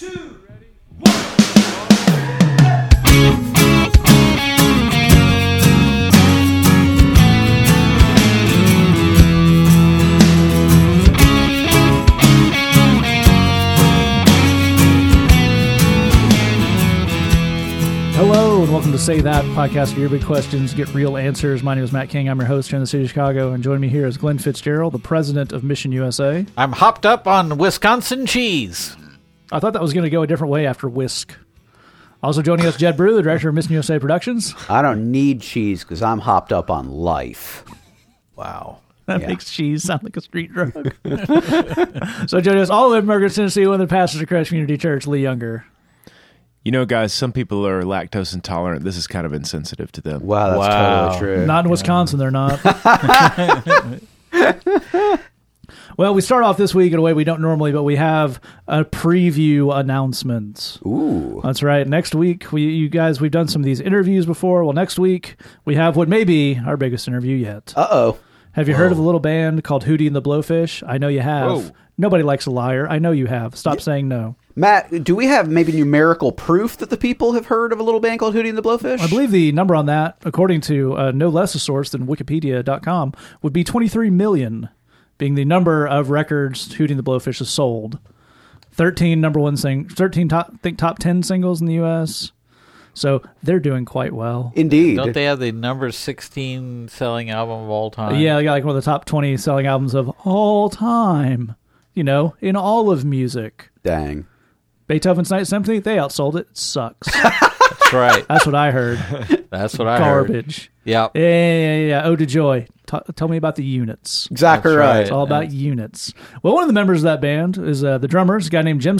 Hello and welcome to Say That podcast. Your big questions get real answers. My name is Matt King. I'm your host here in the city of Chicago, and joining me here is Glenn Fitzgerald, the president of Mission USA. I'm hopped up on Wisconsin cheese. I thought that was going to go a different way after Whisk. Also joining us, Jed Brew, the director of Mission USA Productions. I don't need cheese because I'm hopped up on life. Wow. That Yeah. makes cheese sound like a street drug. so joining us all the way from Margaret, Tennessee, one of the pastors of Christ Community Church, Lee Younger. You know, guys, some people are lactose intolerant. This is kind of insensitive to them. Wow, that's Wow. totally true. Not in Wisconsin, they're not. well, we start off this week in a way we don't normally, but we have a preview announcement. Ooh. That's right. Next week, we you guys, we've done some of these interviews before. Well, next week we have what may be our biggest interview yet. Uh oh. Have you heard of a little band called Hootie and the Blowfish? I know you have. Whoa. Nobody likes a liar. I know you have. Stop saying no. Matt, do we have maybe numerical proof that the people have heard of a little band called Hootie and the Blowfish? I believe the number on that, according to uh, no less a source than Wikipedia.com, would be 23 million, being the number of records Hootie and the Blowfish has sold. 13 number one sing, 13 top, I think top 10 singles in the U.S. So they're doing quite well. Indeed. Don't they have the number 16 selling album of all time? Yeah, they got like one of the top 20 selling albums of all time. You know, in all of music. Dang. Beethoven's Ninth Symphony, they outsold it. It sucks. That's right. That's what I heard. That's what I heard. Garbage. Yep. Yeah, yeah, yeah, yeah. Ode to Joy. T- tell me about the units. Exactly That's right. right. It's all about units. Well, one of the members of that band is uh, the drummer, is a guy named Jim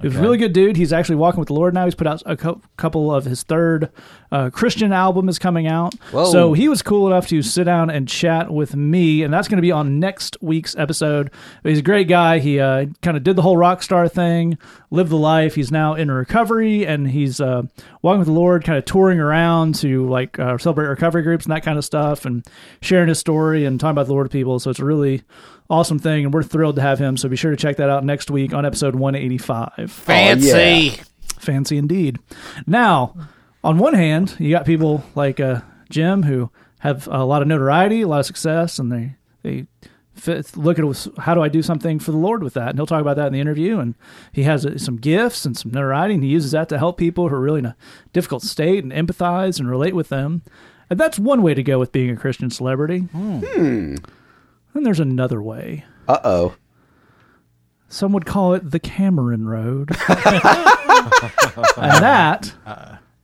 Who's a really good dude. He's actually walking with the Lord now. He's put out a cou- couple of his third uh, Christian album is coming out. Whoa. So he was cool enough to sit down and chat with me, and that's going to be on next week's episode. He's a great guy. He uh, kind of did the whole rock star thing, lived the life. He's now in recovery, and he's uh, walking with the Lord, kind of touring around to like uh, celebrate recovery groups and that kind of stuff, and sharing his story and talking about the Lord to people. So it's a really awesome thing, and we're thrilled to have him. So be sure to check that out next week on episode 185. Fancy. yeah. Fancy indeed. Now, on one hand, you got people like uh, Jim who have a lot of notoriety, a lot of success, and they they fit, look at it how do I do something for the Lord with that, and he'll talk about that in the interview. And he has uh, some gifts and some notoriety, and he uses that to help people who are really in a difficult state and empathize and relate with them. And that's one way to go with being a Christian celebrity. Hmm. Then there's another way. Uh oh. Some would call it the Cameron Road. and that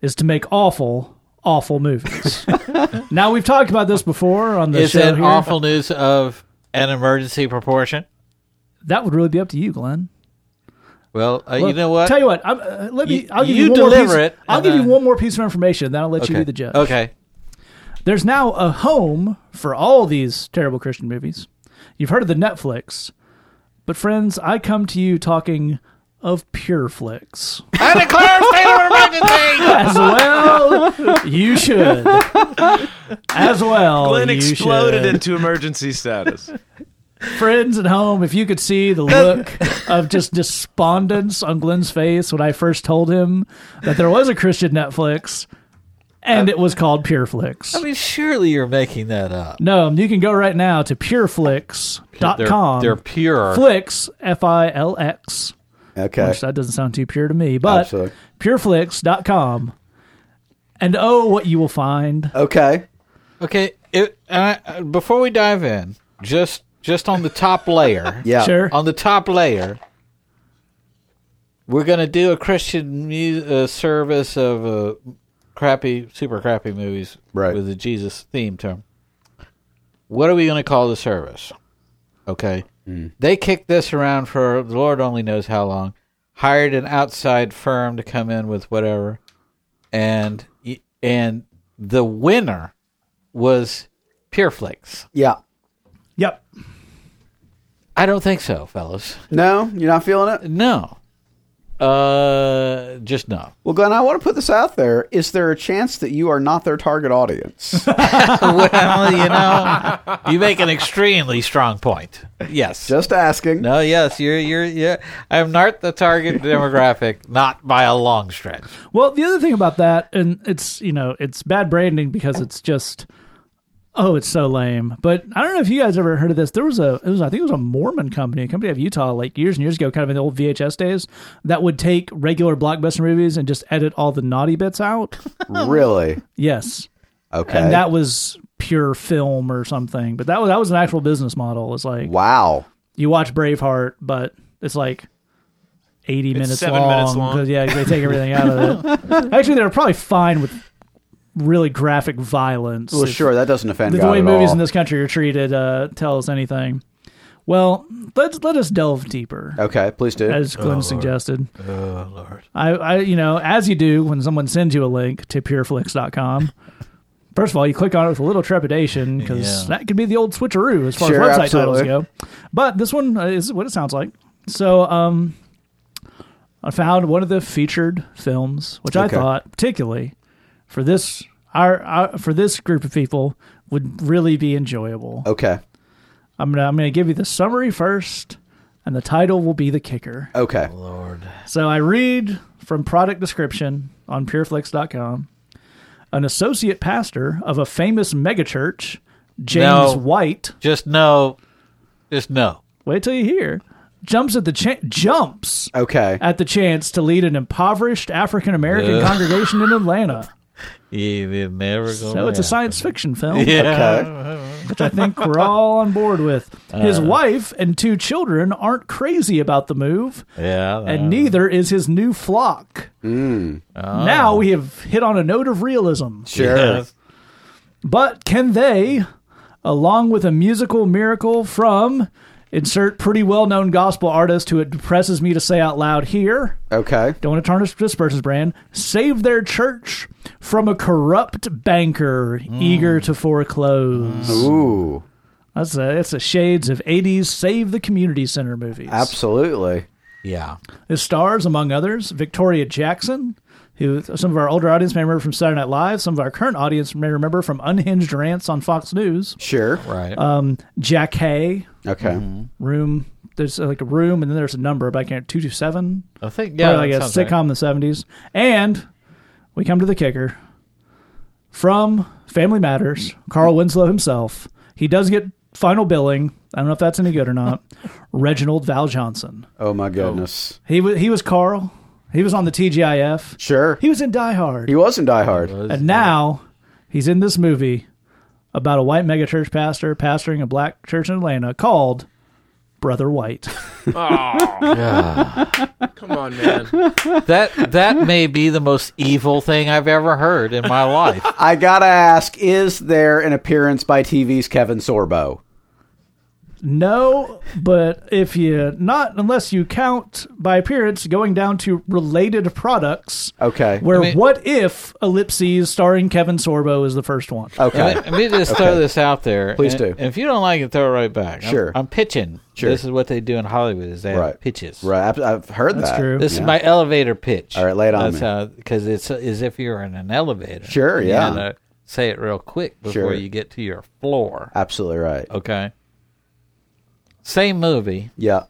is to make awful, awful movies. now, we've talked about this before on the Is show it here. awful news of an emergency proportion? That would really be up to you, Glenn. Well, uh, you Look, know what? Tell you what, I'm, uh, let me. You- I'll give you you, one more deliver piece- it, I'll and give you then- one more piece of information. Then I'll let you okay. be the judge. Okay. There's now a home for all these terrible Christian movies. You've heard of the Netflix, but friends, I come to you talking of PureFlix. I declare state of emergency. As well, you should. As well, Glenn exploded should. into emergency status. Friends at home, if you could see the look of just despondence on Glenn's face when I first told him that there was a Christian Netflix and it was called PureFlix. I mean, surely you're making that up. No, you can go right now to pureflix.com. They're, they're pure. Flix, F I L X. Okay. Which that doesn't sound too pure to me, but Absolutely. pureflix.com. And oh, what you will find. Okay. Okay. It, uh, uh, before we dive in, just just on the top layer. Yeah. Sure. On the top layer, we're gonna do a Christian mu- uh, service of uh, crappy, super crappy movies Right. with the Jesus theme to 'em. What are we gonna call the service? Okay. Hmm. They kicked this around for the Lord only knows how long. Hired an outside firm to come in with whatever, and and the winner was Pureflix. Yeah. Yep. I don't think so, fellas. No, you're not feeling it. No. Uh, just no. Well, Glenn, I want to put this out there. Is there a chance that you are not their target audience? well, you know, you make an extremely strong point. Yes. Just asking. no, yes, you're you're yeah. I'm not the target demographic, not by a long stretch. Well, the other thing about that, and it's you know it's bad branding because it's just oh it's so lame. But I don't know if you guys ever heard of this. There was a it was I think it was a Mormon company, a company out of Utah, like years and years ago, kind of in the old VHS days, that would take regular blockbuster movies and just edit all the naughty bits out. Really? yes, Okay. and that was pure film or something. But that was that was an actual business model. It's like wow. you watch Braveheart, but it's like. 80 minutes seven long. minutes long. 'cause, Yeah, they take everything out of it. Actually, they're probably fine with really graphic violence. Well, If- sure. That doesn't offend The, God way at movies all. in this country are treated uh, tell us anything. Well, let's let us delve deeper, Okay, please do. as Glenn suggested. Oh Lord. I, I, you know, as you do when someone sends you a link to pureflix.com. First of all, you click on it with a little trepidation because Yeah. that could be the old switcheroo as far Sure, as website absolutely. titles go. But this one uh, is what it sounds like. So, um, I found one of the featured films, which I thought particularly for this our, our for this group of people would really be enjoyable. Okay. I'm gonna I'm gonna give you the summary first, and the title will be the kicker. Okay. Lord. So I read from product description on pureflix.com. An associate pastor of a famous megachurch, James No. White. Just no. Just no. Wait till you hear. Jumps at the cha- jumps Okay. at the chance to lead an impoverished African American congregation in Atlanta. You you never go. So it's a science fiction film, Yeah. Okay. which I think we're all on board with. His wife and two children aren't crazy about the move, Yeah. and neither is his new flock. Mm. Now we have hit on a note of realism. Sure. Yes. But can they, along with a musical miracle from insert pretty well known gospel artist who it depresses me to say out loud here, Okay. don't want to tarnish this person's brand, save their church from a corrupt banker hmm. eager to foreclose? Ooh. That's a, it's a shades of 80s Save the Community Center movies. Absolutely. Yeah. It stars, among others, Victoria Jackson, who some of our older audience may remember from Saturday Night Live. Some of our current audience may remember from unhinged rants on Fox News. Sure. Right. Um, Jack Hay, Okay. room. There's uh, like a room, and then there's a number, but I can't. Two two seven. I think yeah. Yeah, like a that sounds sitcom in the seventies. And we come to the kicker from Family Matters. Carl Winslow himself. He does get final billing. I don't know if that's any good or not. Reginald VelJohnson. Oh my goodness. He was he was Carl. He was on the TGIF. Sure. He was in Die Hard. He was in Die Hard. and now he's in this movie about a white megachurch pastor pastoring a black church in Atlanta called Brother White. Come on, man. that that may be the most evil thing I've ever heard in my life. I gotta ask: Is there an appearance by TV's Kevin Sorbo? No, but if you not unless you count by appearance going down to related products, Okay. where I mean- what if ellipses starring Kevin Sorbo is the first one. Okay. Let me just throw this out there. Please and- do. And if you don't like it, throw it right back. I'm- Sure. I'm, pitching. Sure. This is what they do in Hollywood. Is they Right. pitches. Right. I've, I've heard That's that. true. This Yeah. is my elevator pitch. All right, lay it on That's me. because it's as if you're in an elevator. Sure, You yeah. gotta say it real quick before Sure. you get to your floor. Absolutely right. Okay. Same movie. Yeah.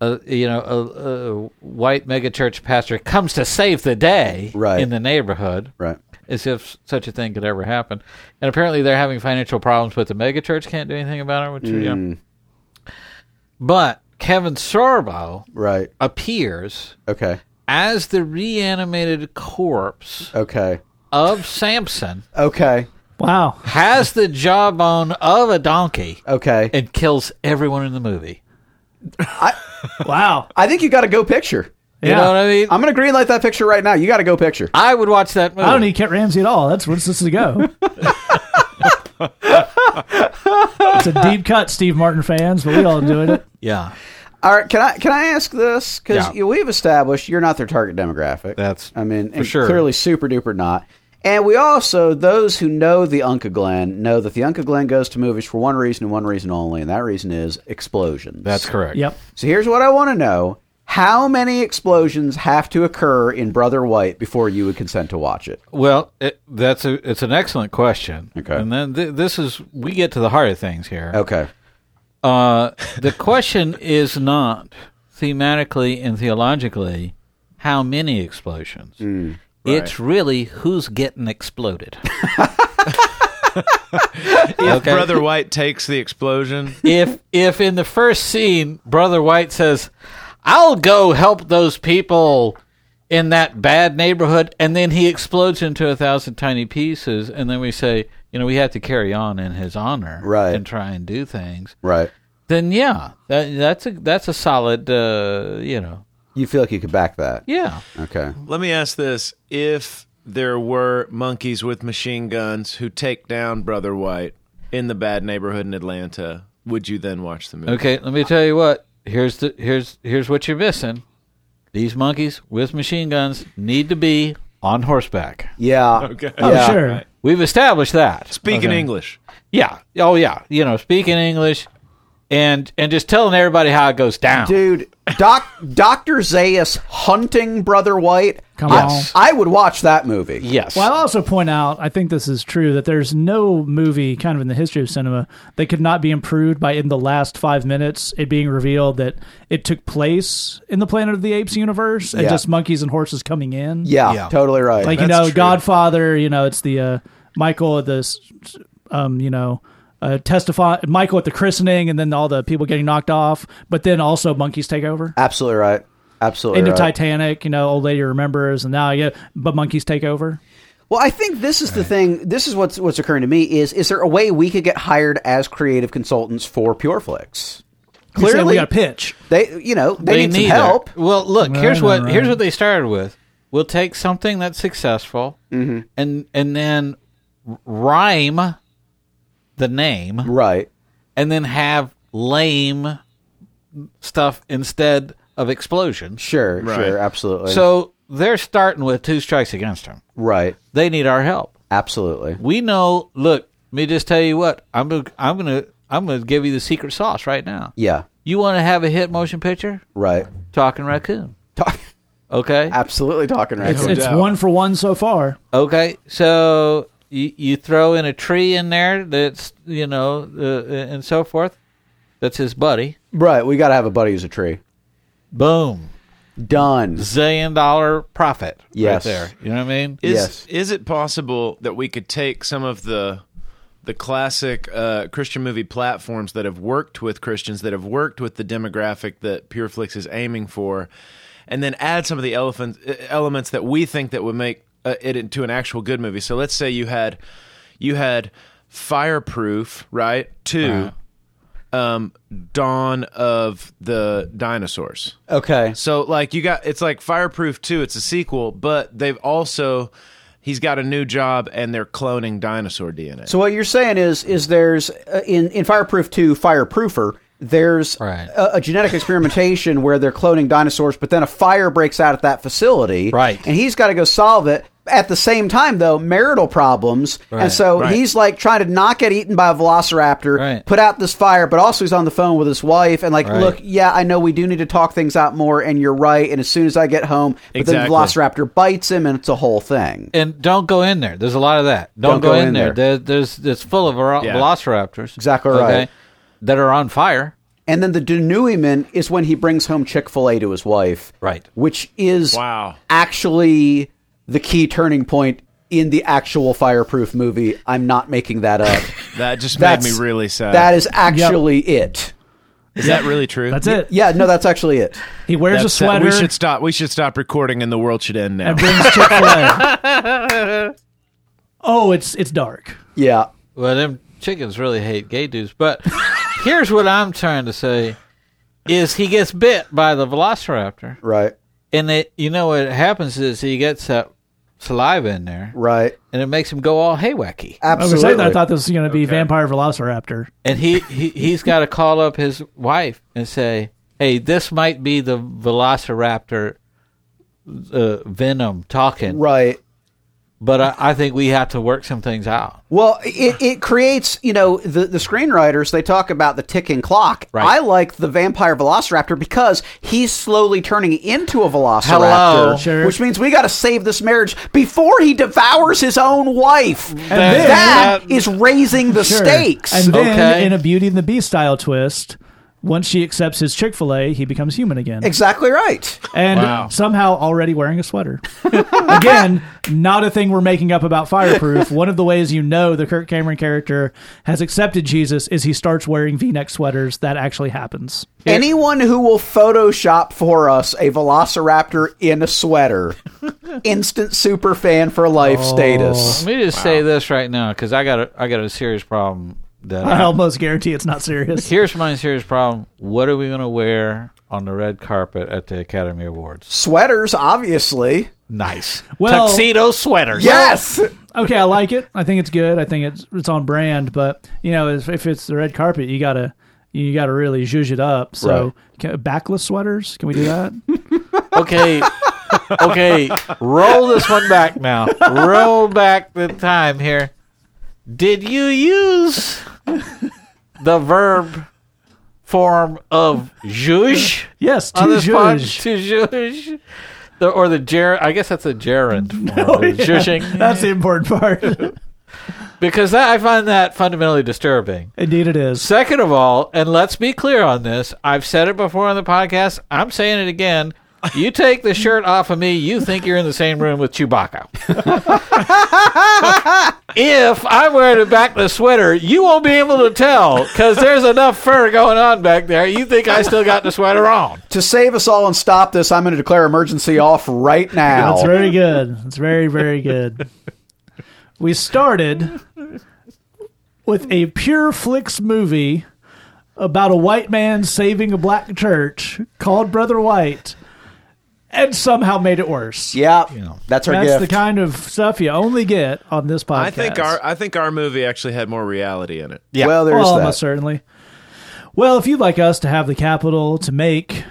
uh, you know, a, a white megachurch pastor comes to save the day Right. in the neighborhood, Right. as if such a thing could ever happen. And apparently, they're having financial problems, but the megachurch can't do anything about it. Which, you know. Mm, But Kevin Sorbo right. appears Okay. as the reanimated corpse Okay. of Samson, Okay. Wow. has the jawbone of a donkey, Okay. and kills everyone in the movie. Wow. I think you got to go picture. You Yeah. know what I mean? I'm going to greenlight that picture right now. You got to go picture. I would watch that movie. I don't need Kent Ramsey at all. That's where this is to go. it's a deep cut, Steve Martin fans, but we all enjoyed it. Yeah, All right. Can I can I ask this? Because Yeah. we've established you're not their target demographic. That's I mean, and sure. clearly super duper not. And we also, those who know the Unca Glen, know that the Unca Glen goes to movies for one reason and one reason only, and that reason is explosions. that's correct. Yep. So here's what I want to know: How many explosions have to occur in Brother White before you would consent to watch it? Well, it, that's a it's an excellent question. Okay. and then th- this is we get to the heart of things here. Okay. Uh, the question is not thematically and theologically how many explosions. Mm, It's really who's getting exploded. If Okay. Brother White takes the explosion, if if in the first scene Brother White says, "I'll go help those people in that bad neighborhood," and then he explodes into a thousand tiny pieces, and then we say, you know, we have to carry on in his honor, Right. and try and do things. Right. Then yeah, that, that's a that's a solid, uh, you know, You feel like you could back that? yeah. Okay. let me ask this: If there were monkeys with machine guns who take down Brother White in the bad neighborhood in Atlanta, would you then watch the movie? Okay, let me tell you what. Here's the here's here's what you're missing. These monkeys with machine guns need to be on horseback. Yeah. Okay. Oh, Yeah. sure. We've established that. Speaking Okay. English. Yeah. Oh yeah. You know, speaking English and and just telling everybody how it goes down. Dude, Doc Doctor Zaius hunting Brother White. Come I, on. I would watch that movie. Yes. Well, I'll also point out, I think this is true, that there's no movie kind of in the history of cinema that could not be improved by in the last five minutes it being revealed that it took place in the Planet of the Apes universe and Yeah. just monkeys and horses coming in. Yeah, Yeah. totally right. Like, you know, true. Godfather, you know, it's the uh, Michael at the, um, you know, uh, testify Michael at the christening and then all the people getting knocked off, but then also monkeys take over. Absolutely right. Absolutely End of right. Titanic, you know, old lady remembers, and now yeah, but monkeys take over. Well, I think this is the thing. This is what's what's occurring to me is is there a way we could get hired as creative consultants for PureFlix? We say we Clearly, got a pitch. they you know they, need, some neither. help. Well, look, Right, here's what right. here's what they started with. We'll take something that's successful Mm-hmm. and and then r- rhyme the name Right. and then have lame stuff instead of explosions. Sure. Right. Sure. Absolutely. So they're starting with two strikes against them. right. They need our help. Absolutely. We know. Look, let me just tell you what. I'm gonna, I'm gonna I'm gonna give you the secret sauce right now. Yeah. You want to have a hit motion picture? Right. Talking raccoon. Talk, Okay. absolutely talking raccoon. It's, it's doubt. one for one so far. Okay. So you you throw in a tree in there that's you know uh, and so forth. That's his buddy. right. We got to have a buddy who's a tree. Boom. Done. Zillion dollar profit. Yes. Right there. You know what I mean? Is Yes. is it possible that we could take some of the the classic uh, Christian movie platforms that have worked with Christians, that have worked with the demographic that PureFlix is aiming for, and then add some of the elephant, uh, elements that we think that would make it into an actual good movie. So let's say you had you had Fireproof, right? 2 um, Dawn of the Dinosaurs. Okay. So like you got it's like Fireproof 2, it's a sequel, but they've also he's got a new job and they're cloning dinosaur DNA. So what you're saying is is there's uh, in in Fireproof 2 Fireproofer there's Right. a, a genetic experimentation where they're cloning dinosaurs but then a fire breaks out at that facility Right. and he's got to go solve it at the same time though marital problems and so Right. he's like trying to not get eaten by a velociraptor Right. put out this fire but also he's on the phone with his wife and like Right. look yeah I know we do need to talk things out more and you're right and as soon as I get home but then the velociraptor bites him and it's a whole thing And don't go in there. There's a lot of that. Don't, go, in, there. There- There's it's full of Yeah. velociraptors. Exactly right. That are on fire. And then the denouement is when he brings home Chick fil A to his wife. Right. Which is Wow. actually the key turning point in the actual Fireproof movie. I'm not making that up. That just made me really sad. that is actually it. is that really true? That's it. Yeah, no, that's actually it. He wears a That's- uh, sweater We should stop. We should stop recording, and the world should end now. and brings Chick Fil A. oh, it's it's dark. Yeah. Well, them chickens really hate gay dudes. But here's what I'm trying to say: is he gets bit by the velociraptor, Right. and it, you know what happens is he gets that saliva in there, Right. and it makes him go all haywacky. I was Absolutely. saying that I thought this was going to be Vampire Velociraptor. And he, he he's got to call up his wife and say, "Hey, this might be the velociraptor uh, venom talking." right. But I, I think we have to work some things out. Well, it, it creates, you know, the, the screenwriters, they talk about the ticking clock. Right. I like the vampire velociraptor because he's slowly turning into a velociraptor. Hello. Sure. Which means we got to save this marriage before he devours his own wife. And then- that that- is raising the Sure. stakes. And then, Okay. in a Beauty and the Beast style twist, once she accepts his Chick fil A, he becomes human again. exactly right. and Wow. somehow already wearing a sweater. Again, not a thing we're making up about Fireproof. One of the ways you know the Kirk Cameron character has accepted Jesus is he starts wearing V-neck sweaters. That actually happens. Anyone who will Photoshop for us a velociraptor in a sweater, instant super fan for life oh. status. Let me just say this right now because I got a, I got a serious problem. That I almost guarantee it's not serious. here's my serious problem. What are we going to wear on the red carpet at the Academy Awards? Sweaters, obviously. Nice Well- tuxedo sweaters. Yes. Okay, I like it. I think it's good. I think it's it's on brand. But you know, if, if it's the red carpet, you gotta you gotta really zhuzh it up. So can, backless sweaters, can we do that? Okay. Okay. Roll this one back now. Roll back the time here. Did you use the verb form of zhuzh yes, on to this pod? zhuzh. To zhuzh? The, or the ger I guess that's a gerund form. Oh, of zhuzhing. That's the important part. Because that, I find that fundamentally disturbing. Indeed, it is. Second of all, and let's be clear on this, I've said it before on the podcast. I'm saying it again. You take the shirt off of me, you think you're in the same room with Chewbacca. if I'm wearing a backless sweater, you won't be able to tell because there's enough fur going on back there. You think I still got the sweater on. To save us all and stop this, I'm going to declare emergency off right now. That's very good. That's very, very good. We started with a PureFlix movie about a white man saving a black church called Brother White and somehow made it worse. Yeah, know. that's our That's gift. the kind of stuff you only get on this podcast. I think our I think our movie actually had more reality in it. Yeah. Well, there's well, that. almost certainly. Well, if you'd like us to have the capital to make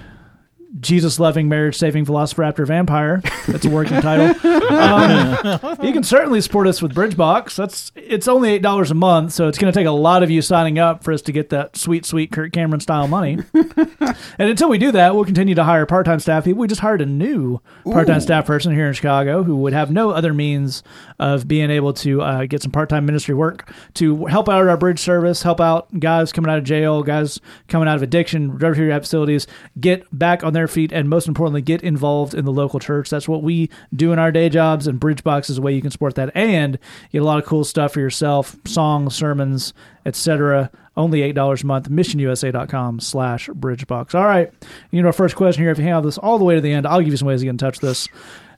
Jesus loving marriage saving Velociraptor vampire, that's a working title. Um, you can certainly support us with Bridgebox. That's it's only eight dollars a month, so it's going to take a lot of you signing up for us to get that sweet, sweet Kirk Cameron style money. and until we do that, we'll continue to hire part time staff people. We just hired a new part time staff person here in Chicago who would have no other means of being able to uh, get some part time ministry work to help out our bridge service, help out guys coming out of jail, guys coming out of addiction, drug rehab facilities, get back on their feet, and most importantly, get involved in the local church. That's what we do in our day jobs, and Bridgebox is a way you can support that and get a lot of cool stuff for yourself, songs, sermons, etc. Only eight dollars a month. MissionUSA.com slash bridgebox. All right. You know, our first question here. If you hang out this all the way to the end, I'll give you some ways to get in touch with this.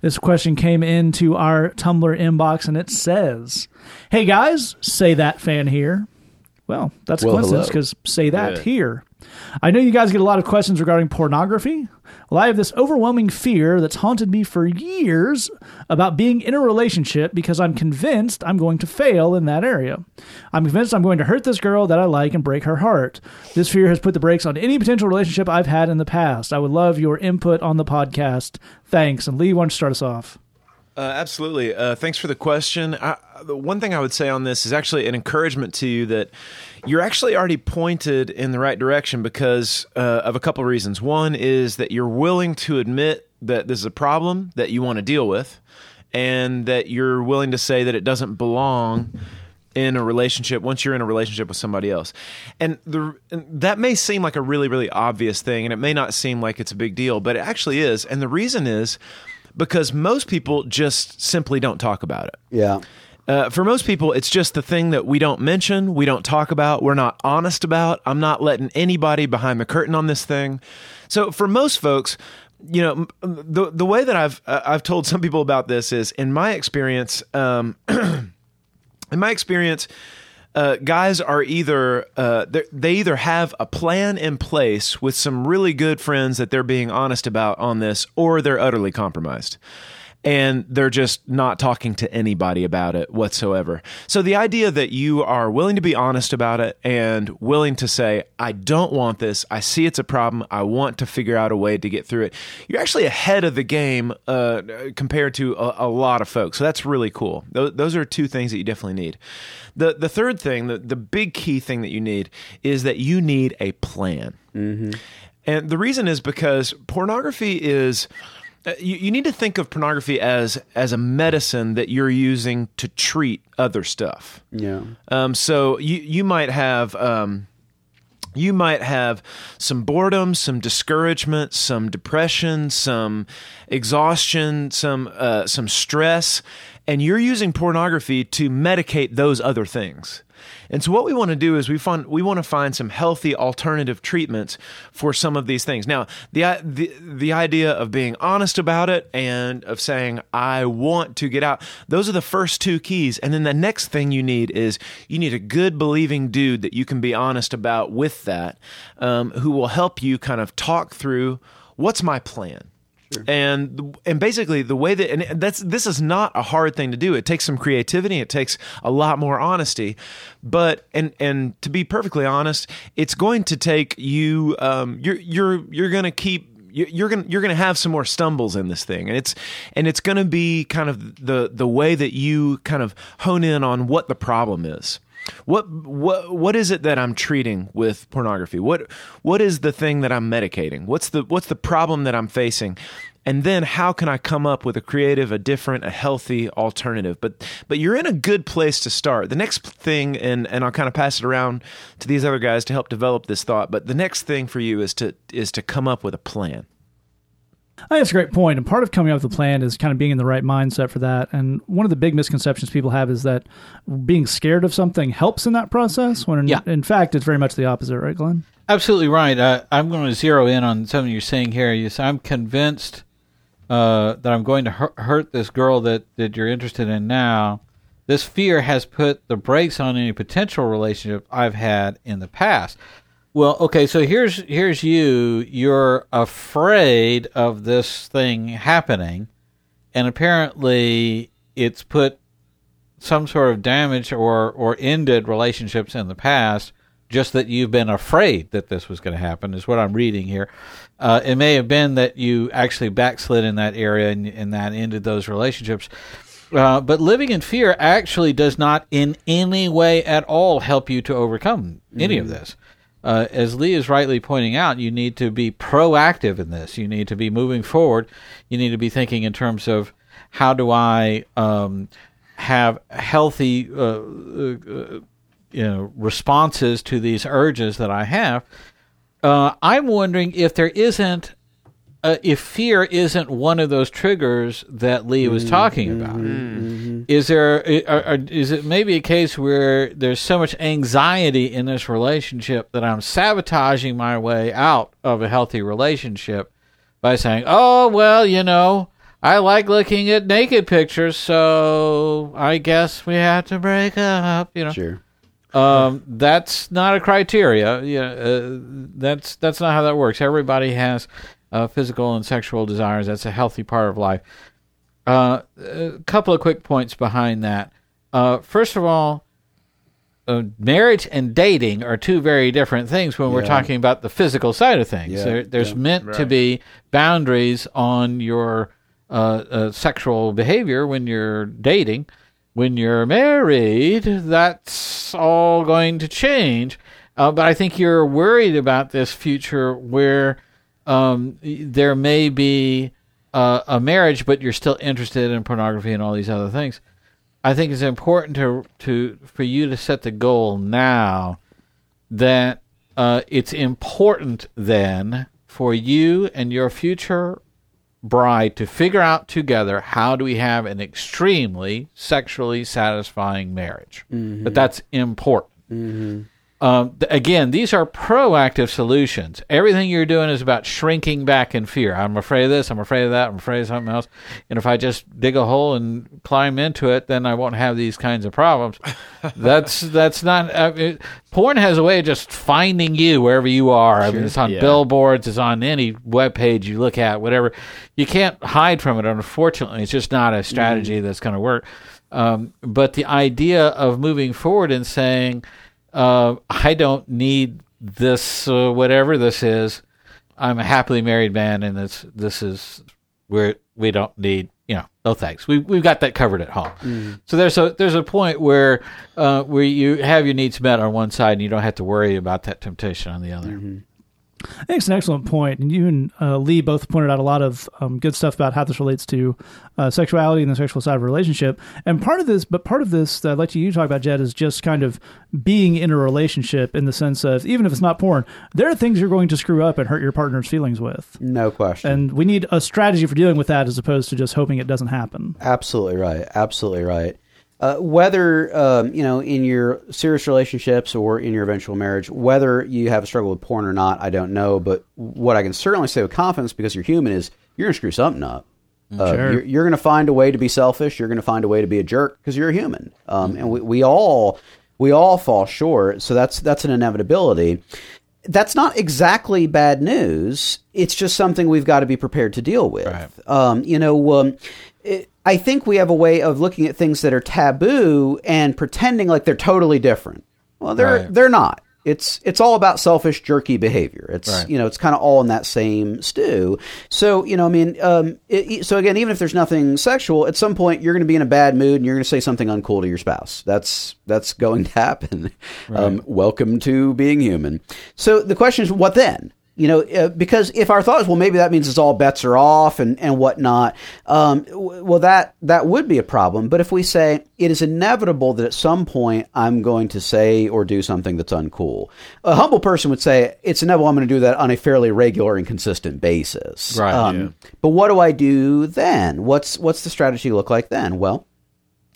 This question came into our Tumblr inbox and it says, Hey guys, say that fan here. Well, that's a Well, coincidence because say that Yeah. here. I know you guys get a lot of questions regarding pornography. Well, I have this overwhelming fear that's haunted me for years about being in a relationship because I'm convinced I'm going to fail in that area. I'm convinced I'm going to hurt this girl that I like and break her heart. This fear has put the brakes on any potential relationship I've had in the past. I would love your input on the podcast. Thanks. And Lee, why don't you start us off? Uh, absolutely. Uh, thanks for the question. I, the one thing I would say on this is actually an encouragement to you that you're actually already pointed in the right direction because uh, of a couple of reasons. One is that you're willing to admit that this is a problem that you want to deal with, and that you're willing to say that it doesn't belong in a relationship once you're in a relationship with somebody else and the and that may seem like a really really obvious thing and it may not seem like it's a big deal but it actually is and the reason is because most people just simply don't talk about it yeah. Uh, for most people, it's just the thing that we don't mention, we don't talk about, we're not honest about. I'm not letting anybody behind the curtain on this thing. So for most folks, you know, the the way that I've uh, I've told some people about this is, in my experience, um, in my experience, uh, guys are either uh, they either have a plan in place with some really good friends that they're being honest about on this, or they're utterly compromised. And they're just not talking to anybody about it whatsoever. So the idea that you are willing to be honest about it and willing to say, I don't want this, I see it's a problem, I want to figure out a way to get through it, you're actually ahead of the game uh, compared to a, a, lot of folks. So that's really cool. Those, those are two things that you definitely need. The, the third thing, the, the big key thing that you need is that you need a plan. Mm-hmm. And the reason is because pornography is you, you need to think of pornography as as a medicine that you're using to treat other stuff. Yeah. Um, so you you might have um, you might have some boredom, some discouragement, some depression, some exhaustion, some uh, some stress, and you're using pornography to medicate those other things. And so what we want to do is we find we want to find some healthy alternative treatments for some of these things. Now, the the the idea of being honest about it and of saying I want to get out, those are the first two keys. And then the next thing you need is you need a good believing dude that you can be honest about with that, um, who will help you kind of talk through what's my plan Sure. And and basically the way that and that's this is not a hard thing to do. It takes some creativity. It takes a lot more honesty. But and and to be perfectly honest, it's going to take you. Um, you're you're you're going to keep you're gonna you're gonna have some more stumbles in this thing, and it's and it's gonna be kind of the the way that you kind of hone in on what the problem is. What what what is it that I'm treating with pornography? What what is the thing that I'm medicating? What's the what's the problem that I'm facing? And then how can I come up with a creative, a different, a healthy alternative? But but you're in a good place to start. The next thing and and I'll kind of pass it around to these other guys to help develop this thought, but the next thing for you is to is to come up with a plan. I think that's a great point. And part of coming up with a plan is kind of being in the right mindset for that. And one of the big misconceptions people have is that being scared of something helps in that process, when in, yeah. in fact, it's very much the opposite, right, Glenn? Absolutely right. Uh, I'm going to zero in on something you're saying here. You say, I'm convinced uh, that I'm going to hurt this girl that, that you're interested in now. This fear has put the brakes on any potential relationship I've had in the past. Well, okay, so here's here's you. You're afraid of this thing happening, and apparently it's put some sort of damage or or ended relationships in the past. Just that you've been afraid that this was going to happen is what I'm reading here. Uh, it may have been that you actually backslid in that area and, and that ended those relationships. Uh, but living in fear actually does not in any way at all help you to overcome any mm-hmm. of this uh, as Lee is rightly pointing out, you need to be proactive in this. You need to be moving forward. You need to be thinking in terms of how do I um, have healthy, uh, uh, you know, responses to these urges that I have. Uh, I'm wondering if there isn't uh, if fear isn't one of those triggers that Lee was mm-hmm. talking about, mm-hmm. is there is it maybe a case where there's so much anxiety in this relationship that I'm sabotaging my way out of a healthy relationship by saying, "Oh well, you know." I like looking at naked pictures, so I guess we have to break up. You know, sure. Um, that's not a criteria. Yeah, uh, that's that's not how that works. Everybody has uh, physical and sexual desires. That's a healthy part of life. Uh, a couple of quick points behind that. Uh, first of all, uh, marriage and dating are two very different things when yeah. we're talking about the physical side of things. Yeah. There, there's yeah. meant right. to be boundaries on your uh, uh, sexual behavior when you're dating. When you're married, that's all going to change. but I think you're worried about this future where um, there may be uh, a marriage, but you're still interested in pornography and all these other things. I think it's important to to for you to set the goal now that uh, it's important then for you and your future bride to figure out together how do we have an extremely sexually satisfying marriage. Mm-hmm. But that's important. Mm-hmm. Um, again, these are proactive solutions. Everything you're doing is about shrinking back in fear. I'm afraid of this. I'm afraid of that. I'm afraid of something else. And if I just dig a hole and climb into it, then I won't have these kinds of problems. that's that's not. Uh, it, porn has a way of just finding you wherever you are. I mean, it's on Yeah. billboards. It's on any web page you look at. Whatever. You can't hide from it. Unfortunately, it's just not a strategy that's going to work. Um, but the idea of moving forward and saying, uh, I don't need this, uh, whatever this is. I'm a happily married man, and this this is where we don't need, you know, no thanks. We we've got that covered at home. So there's a there's a point where uh, where you have your needs met on one side, and you don't have to worry about that temptation on the other. I think it's an excellent point, and you and uh, Lee both pointed out a lot of um, good stuff about how this relates to uh, sexuality and the sexual side of a relationship. And part of this, but part of this that I'd like you to talk about, Jed, is just kind of being in a relationship in the sense of even if it's not porn, there are things you're going to screw up and hurt your partner's feelings with, No question. and we need a strategy for dealing with that as opposed to just hoping it doesn't happen. Absolutely right. Absolutely right. Uh, whether um, you know in your serious relationships or in your eventual marriage, whether you have a struggle with porn or not, I don't know. But what I can certainly say with confidence, because you're human, is you're going to screw something up. Uh, Sure. You're, you're going to find a way to be selfish. You're going to find a way to be a jerk because you're a human, um, and we, we all we all fall short. So that's that's an inevitability. That's not exactly bad news. It's just something we've got to be prepared to deal with. Right. Um, you know, um, it, I think we have a way of looking at things that are taboo and pretending like they're totally different. Well, they're Right. they're not. It's it's all about selfish, jerky behavior. It's Right. you know it's kind of all in that same stew. So you know, I mean, um, it, so again, even if there's nothing sexual, at some point you're going to be in a bad mood and you're going to say something uncool to your spouse. That's that's going to happen. Um, welcome to being human. So the question is, what then? You know, uh, because if our thought is, well, maybe that means it's all bets are off and, and whatnot, um, w- well, that, that would be a problem. But if we say it is inevitable that at some point I'm going to say or do something that's uncool, a humble person would say it's inevitable I'm going to do that on a fairly regular and consistent basis. Right, Um, But what do I do then? What's, what's the strategy look like then? Well,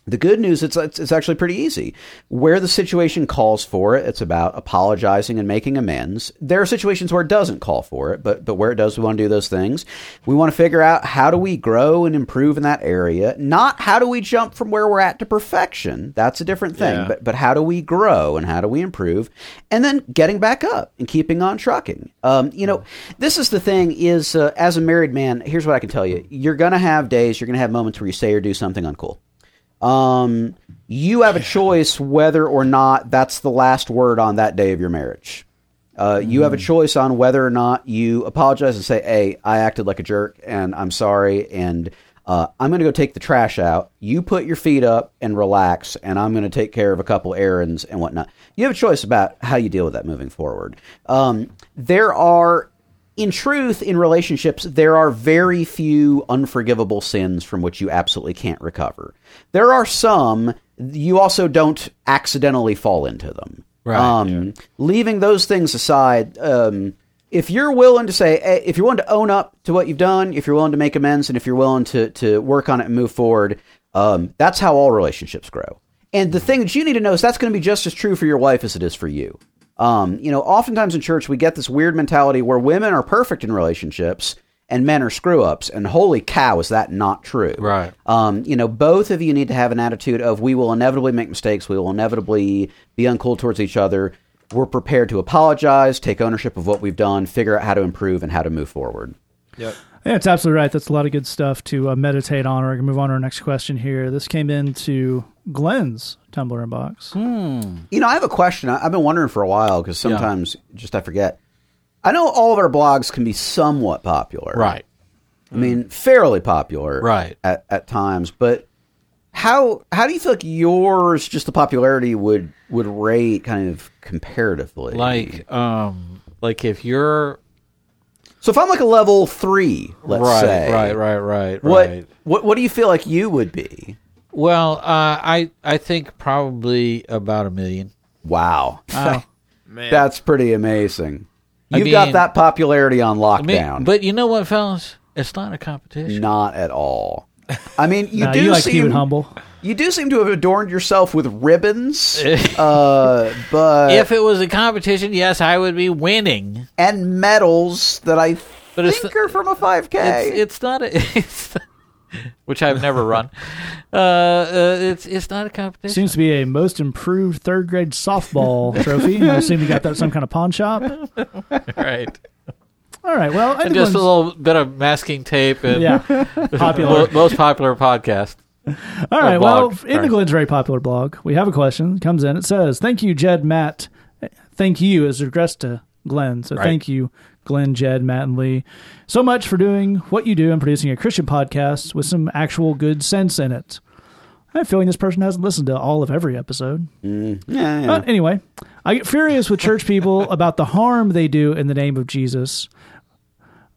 the good news it's, it's actually pretty easy. Where the situation calls for it, it's about apologizing and making amends. There are situations where it doesn't call for it, but but where it does, we want to do those things. We want to figure out how do we grow and improve in that area, not how do we jump from where we're at to perfection. That's a different thing. Yeah. But but how do we grow and how do we improve, and then getting back up and keeping on trucking. Um, you know, this is the thing. Is uh, as a married man, here's what I can tell you: you're gonna have days, you're gonna have moments where you say or do something uncool um, you have a choice whether or not that's the last word on that day of your marriage. Uh, you have a choice on whether or not you apologize and say, "Hey, I acted like a jerk, and I'm sorry, and uh, I'm going to go take the trash out. You put your feet up and relax, and I'm going to take care of a couple errands and whatnot." You have a choice about how you deal with that moving forward. Um, there are in truth, in relationships, there are very few unforgivable sins from which you absolutely can't recover. There are some, you also don't accidentally fall into them. Right, Um, Leaving those things aside, um, if you're willing to say, eh, if you're willing to own up to what you've done, if you're willing to make amends, and if you're willing to, to work on it and move forward, um, that's how all relationships grow. And the thing that you need to know is that's going to be just as true for your wife as it is for you. Um, you know, oftentimes in church we get this weird mentality where women are perfect in relationships and men are screw ups. And holy cow, is that not true? Right. Um, you know, both of you need to have an attitude of we will inevitably make mistakes, we will inevitably be uncool towards each other. We're prepared to apologize, take ownership of what we've done, figure out how to improve and how to move forward. Yep. Yeah, it's absolutely right. That's a lot of good stuff to uh, meditate on. Or We're going to move on to our next question here. This came into Glenn's Tumblr inbox. You know, I have a question. I- I've been wondering for a while because sometimes just I forget. I know all of our blogs can be somewhat popular. Right. I mean, fairly popular, Right. At, at times, but how how do you feel like yours, just the popularity would would rate kind of comparatively? Like, um, like if you're so if I'm like a level three, let's right, say, right, right, right, right. what what what do you feel like you would be? Well, uh, I I think probably about a million. Wow, Wow. Man. that's pretty amazing. I You've got mean- that popularity on I mean, lockdown. but you know what, fellas? It's not a competition. not at all. I mean, you Nah, do you like seem humble. you do seem to have adorned yourself with ribbons, uh, but if it was a competition, yes, I would be winning. and medals that I But think the- are from a 5K. It's, it's not a. It's, which I've never run. Uh, uh, it's it's not a competition. Seems to be a most improved third grade softball trophy. I assume you got that at some kind of pawn shop. right. All right. Well, I And just a little bit of masking tape and yeah, popular. most popular podcast. All right. Well, in the Glenn's very popular blog, we have a question. It comes in. It says, "Thank you, Jed, Matt. Thank you as addressed to Glenn. So Right. thank you, Glenn, Jed, Matt, and Lee, so much for doing what you do and producing a Christian podcast with some actual good sense in it." I have a feeling this person hasn't listened to all of every episode. Mm. yeah, yeah. But anyway, I get furious with church people about the harm they do in the name of Jesus.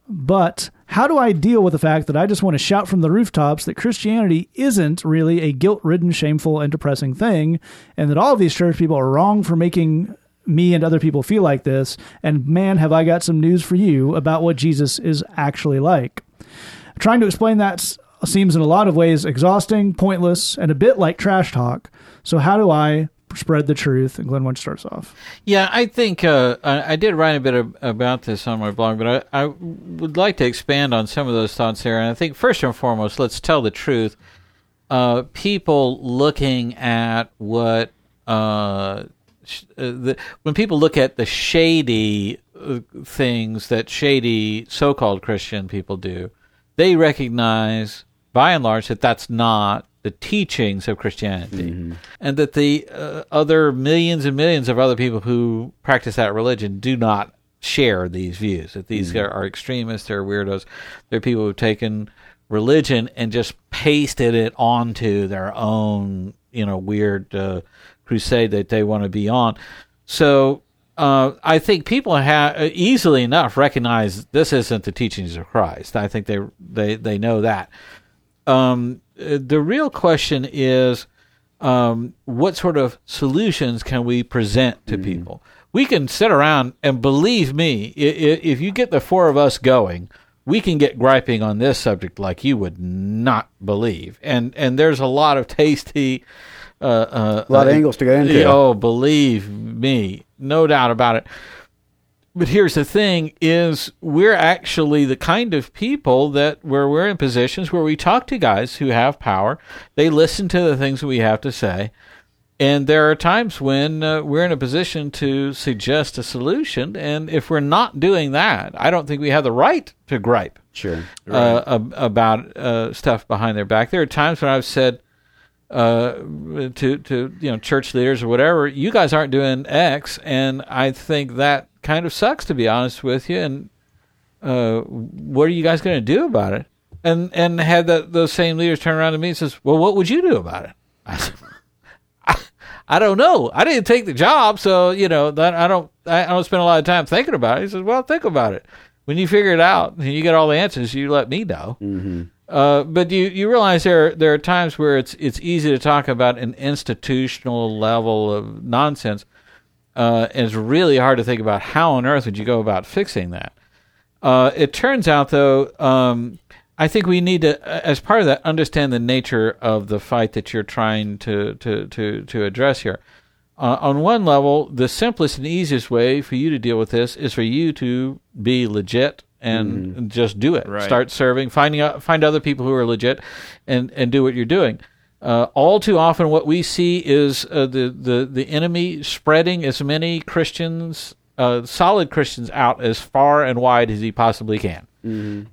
But how do I deal with the fact that I just want to shout from the rooftops that Christianity isn't really a guilt ridden, shameful, and depressing thing, and that all of these church people are wrong for making me and other people feel like this? And man, have I got some news for you about what Jesus is actually like. Trying to explain that seems in a lot of ways exhausting, pointless, and a bit like trash talk. So, how do I spread the truth? And Glenn Wunsch starts off. Yeah, I think uh, I, did write a bit of, about this on my blog, but I, I would like to expand on some of those thoughts here. And I think first and foremost, let's tell the truth. Uh, people looking at what uh, the, when people look at the shady uh, things that shady so-called Christian people do, they recognize, by and large, that that's not the teachings of Christianity, and that the uh, other millions and millions of other people who practice that religion do not share these views. That these are, are extremists, they're weirdos, they're people who've taken religion and just pasted it onto their own, you know, weird uh, crusade that they want to be on. So uh, I think people have easily enough recognize this isn't the teachings of Christ. I think they they they know that. Um, uh, the real question is, um, what sort of solutions can we present to people? We can sit around and believe me, i- i- if you get the four of us going, we can get griping on this subject like you would not believe. And and there's a lot of tasty. Uh, uh, A lot of uh, angles to get into. Oh, believe me, no doubt about it. But here's the thing: is we're actually the kind of people that where we're in positions where we talk to guys who have power. They listen to the things we have to say, and there are times when uh, we're in a position to suggest a solution. And if we're not doing that, I don't think we have the right to gripe Sure. uh, ab- about uh, stuff behind their back. There are times when I've said uh, to to you know church leaders or whatever, you guys aren't doing X, and I think that kind of sucks to be honest with you. And uh, what are you guys going to do about it? And and had that those same leaders turn around to me and says, "Well, what would you do about it?" I said, I, don't know. I didn't take the job, so you know that I don't. I, I don't spend a lot of time thinking about it. He says, "Well, think about it. When you figure it out and you get all the answers, you let me know." Uh, but you, you realize there there are times where it's it's easy to talk about an institutional level of nonsense, uh, and it's really hard to think about how on earth would you go about fixing that. Uh, it turns out, though, um, I think we need to, as part of that, understand the nature of the fight that you're trying to to to, to address here. Uh, on one level, the simplest and easiest way for you to deal with this is for you to be legit and just do it. Right. Start serving, finding out, find other people who are legit, and and do what you're doing. Uh, all too often, what we see is uh, the, the the enemy spreading as many Christians, uh, solid Christians, out as far and wide as he possibly can.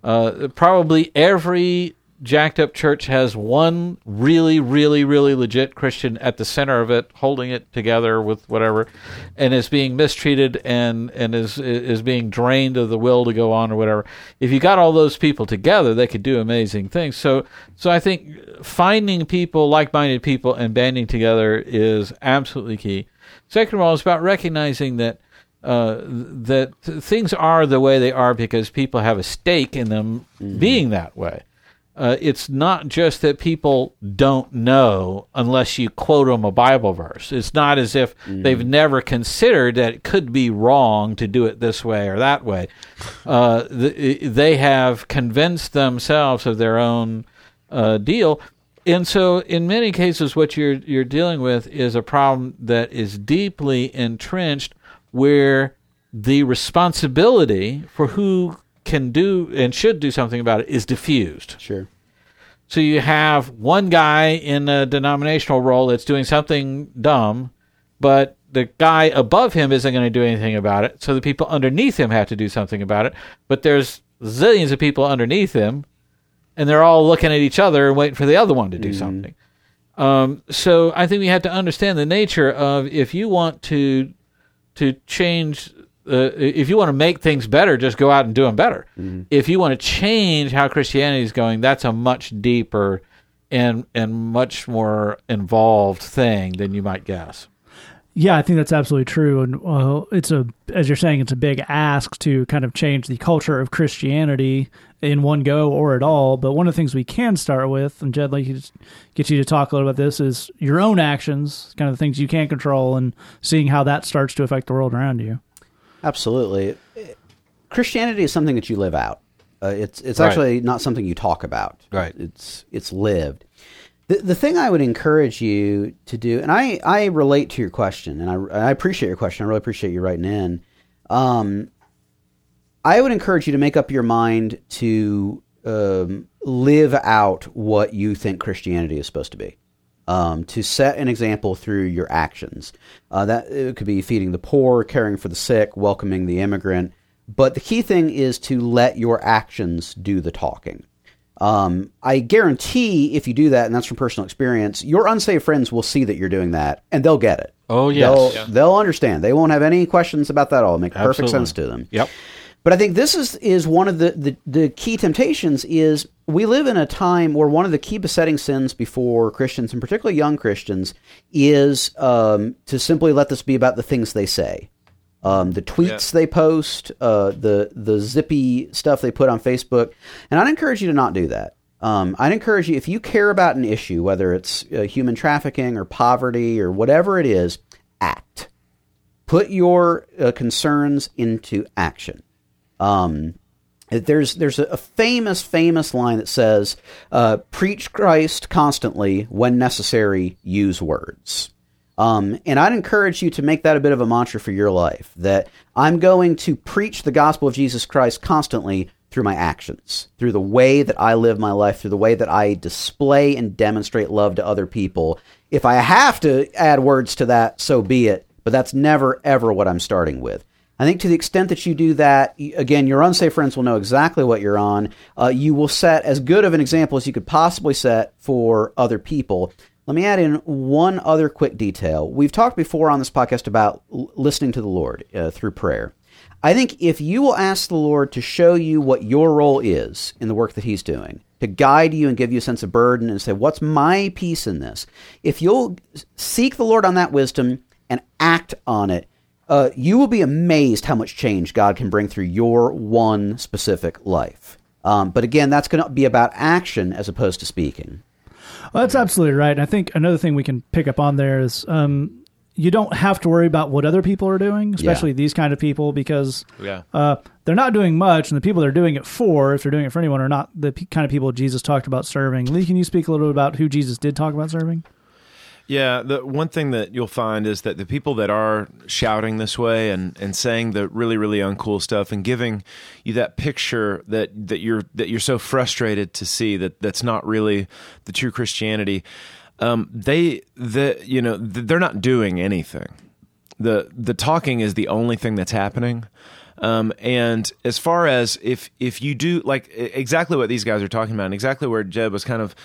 Uh, probably every jacked up church has one really, really, really legit Christian at the center of it, holding it together with whatever, and is being mistreated and and is is being drained of the will to go on or whatever. If you got all those people together, they could do amazing things. So so I think finding people, like minded people, and banding together is absolutely key. Second of all, it's about recognizing that uh, that th- things are the way they are because people have a stake in them being that way. Uh, it's not just that people don't know unless you quote them a Bible verse. It's not as if they've never considered that it could be wrong to do it this way or that way. Uh, th- they have convinced themselves of their own uh, deal. And so, in many cases, what you're you're dealing with is a problem that is deeply entrenched, where the responsibility for who can do and should do something about it is diffused. Sure. So you have one guy in a denominational role that's doing something dumb, but the guy above him isn't going to do anything about it. So the people underneath him have to do something about it. But there's zillions of people underneath him, and they're all looking at each other and waiting for the other one to do something. Um, so I think we have to understand the nature of if you want to to change. Uh, if you want to make things better, just go out and do them better. If you want to change how Christianity is going, that's a much deeper and and much more involved thing than you might guess. Yeah, I think that's absolutely true, and well, it's a as you're saying, it's a big ask to kind of change the culture of Christianity in one go or at all. But one of the things we can start with, and Jed, like you get you to talk a little about this, is your own actions, kind of the things you can control, and seeing how that starts to affect the world around you. Absolutely. Christianity is something that you live out. Uh, it's it's Right. actually not something you talk about. Right. It's it's lived. The the thing I would encourage you to do, and I I relate to your question, and I I appreciate your question. I really appreciate you writing in. Um, I would encourage you to make up your mind to um, live out what you think Christianity is supposed to be. Um, to set an example through your actions. Uh, that it could be feeding the poor, caring for the sick, welcoming the immigrant. But the key thing is to let your actions do the talking. Um, I guarantee if you do that, and that's from personal experience, your unsaved friends will see that you're doing that, and they'll get it. Oh, yes. they'll, Yeah. they'll understand. They won't have any questions about that. at all. Make perfect sense to them. Yep. But I think this is is one of the, the the key temptations is we live in a time where one of the key besetting sins before Christians, and particularly young Christians, is um, to simply let this be about the things they say, um, the tweets they post, uh, the the zippy stuff they put on Facebook, and I'd encourage you to not do that. Um, I'd encourage you if you care about an issue, whether it's uh, human trafficking or poverty or whatever it is, act. Put your uh, concerns into action. Um, there's there's a, famous famous line that says, uh, "Preach Christ constantly when necessary. Use words." Um, and I'd encourage you to make that a bit of a mantra for your life. That I'm going to preach the gospel of Jesus Christ constantly through my actions, through the way that I live my life, through the way that I display and demonstrate love to other people. If I have to add words to that, so be it. But that's never ever what I'm starting with. I think to the extent that you do that, again, your unsafe friends will know exactly what you're on. Uh, you will set as good of an example as you could possibly set for other people. Let me add in one other quick detail. We've talked before on this podcast about l- listening to the Lord uh, through prayer. I think if you will ask the Lord to show you what your role is in the work that He's doing, to guide you and give you a sense of burden and say, What's my piece in this? If you'll seek the Lord on that wisdom and act on it, uh, you will be amazed how much change God can bring through your one specific life. Um, but again, that's going to be about action as opposed to speaking. Well, that's absolutely right. And I think another thing we can pick up on there is um, you don't have to worry about what other people are doing, especially these kind of people, because Yeah. uh, they're not doing much, and the people they're doing it for, if they're doing it for anyone, are not the p- kind of people Jesus talked about serving. Lee, can you speak a little bit about who Jesus did talk about serving? Yeah, the one thing that you'll find is that the people that are shouting this way and, and saying the really really uncool stuff and giving you that picture that, that you're that you're so frustrated to see that that's not really the true Christianity. Um, they the you know they're not doing anything. the The talking is the only thing that's happening. Um, and as far as if if you do like exactly what these guys are talking about, and exactly where Jed was kind of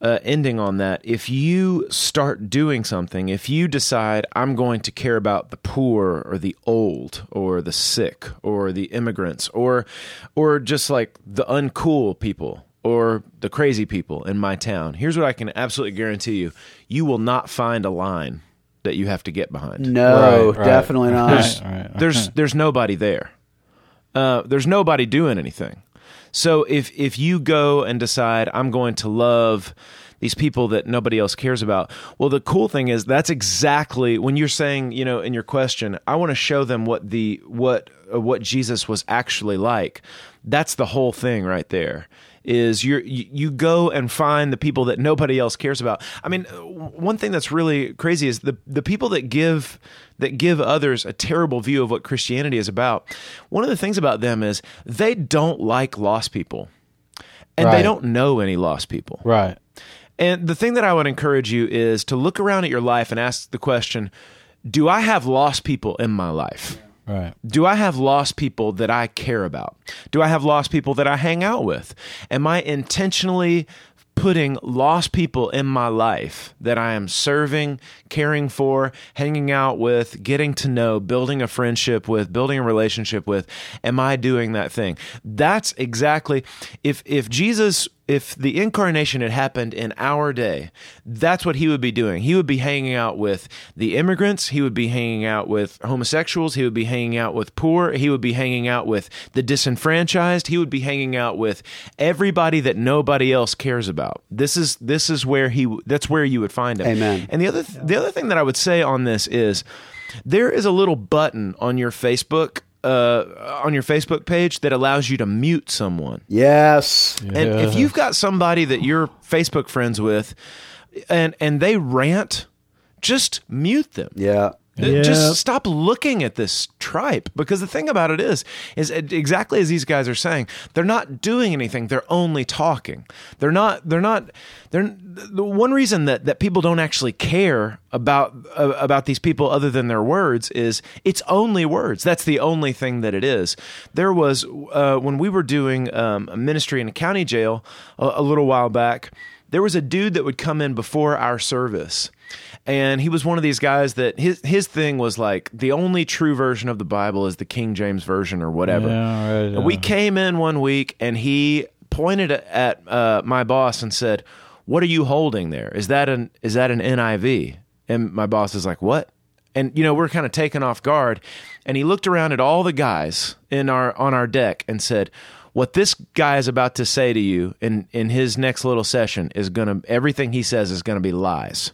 uh, ending on that, if you start doing something, if you decide I'm going to care about the poor or the old or the sick or the immigrants or or just like the uncool people or the crazy people in my town, here's what I can absolutely guarantee you: you will not find a line that you have to get behind No, Right, right. definitely not. Right, right. there's there's nobody there. Uh, there's nobody doing anything. So if if you go and decide I'm going to love these people that nobody else cares about, well, the cool thing is that's exactly when you're saying, you know, in your question, I want to show them what the what uh, what Jesus was actually like. That's the whole thing right there. Is you you go and find the people that nobody else cares about. I mean, one thing that's really crazy is the the people that give that give others a terrible view of what Christianity is about. One of the things about them is they don't like lost people. And Right. they don't know any lost people. Right. And the thing that I would encourage you is to look around at your life and ask the question Do I have lost people in my life? Right. Do I have lost people that I care about? Do I have lost people that I hang out with? Am I intentionally putting lost people in my life that I am serving, caring for, hanging out with, getting to know, building a friendship with, building a relationship with? Am I doing that thing? That's exactly if if Jesus if the incarnation had happened in our day, that's what he would be doing. He would be hanging out with the immigrants. He would be hanging out with homosexuals. He would be hanging out with poor. He would be hanging out with the disenfranchised. He would be hanging out with everybody that nobody else cares about. This is this is where he that's where you would find him. Amen. And the other the other thing that I would say on this is there is a little button on your Facebook uh, on your Facebook page that allows you to mute someone. Yes. And if you've got somebody that you're Facebook friends with and and they rant, just mute them. Yeah. Yep. Just stop looking at this tripe because the thing about it is is exactly as these guys are saying they're not doing anything they're only talking. They're not they're not they're the one reason that that people don't actually care about uh, about these people other than their words is it's only words. That's the only thing that it is. There was uh, when we were doing um, a ministry in a county jail a, a little while back there was a dude that would come in before our service and he was one of these guys that his his thing was like the only true version of the Bible is the King James version or whatever. Yeah, right, And we came in one week and he pointed at uh, my boss and said, "What are you holding there? Is that an is that an NIV?" And my boss is like, "What?" And you know we're kind of taken off guard, and he looked around at all the guys in our on our deck and said. What this guy is about to say to you in, in his next little session is gonna everything he says is gonna be lies.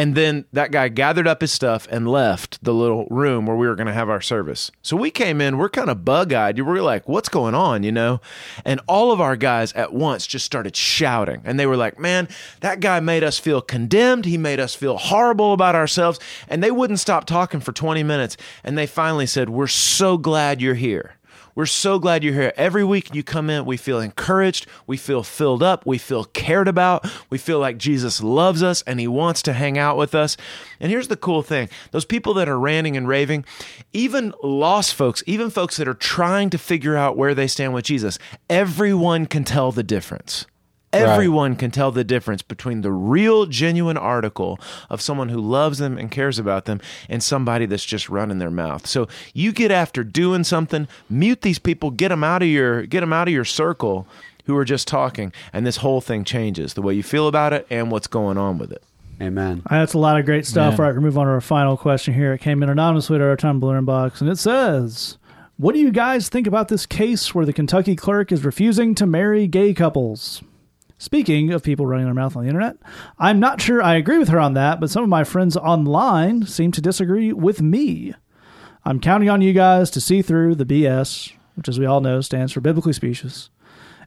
And then that guy gathered up his stuff and left the little room where we were going to have our service. So we came in, we're kind of bug eyed. We were like, what's going on, you know? And all of our guys at once just started shouting. And they were like, man, that guy made us feel condemned. He made us feel horrible about ourselves. And they wouldn't stop talking for 20 minutes. And they finally said, we're so glad you're here. We're so glad you're here. Every week you come in, we feel encouraged, we feel filled up, we feel cared about, we feel like Jesus loves us and he wants to hang out with us. And here's the cool thing those people that are ranting and raving, even lost folks, even folks that are trying to figure out where they stand with Jesus, everyone can tell the difference. Everyone can tell the difference between the real, genuine article of someone who loves them and cares about them and somebody that's just running their mouth. So you get after doing something, mute these people, get them out of your get them out of your circle who are just talking, and this whole thing changes the way you feel about it and what's going on with it. Amen. Uh, that's a lot of great stuff. Man. All right, we move on to our final question here. It came in anonymously to our Tumblr inbox, and it says, "What do you guys think about this case where the Kentucky clerk is refusing to marry gay couples?" Speaking of people running their mouth on the internet, I'm not sure I agree with her on that, but some of my friends online seem to disagree with me. I'm counting on you guys to see through the BS, which, as we all know, stands for biblically specious,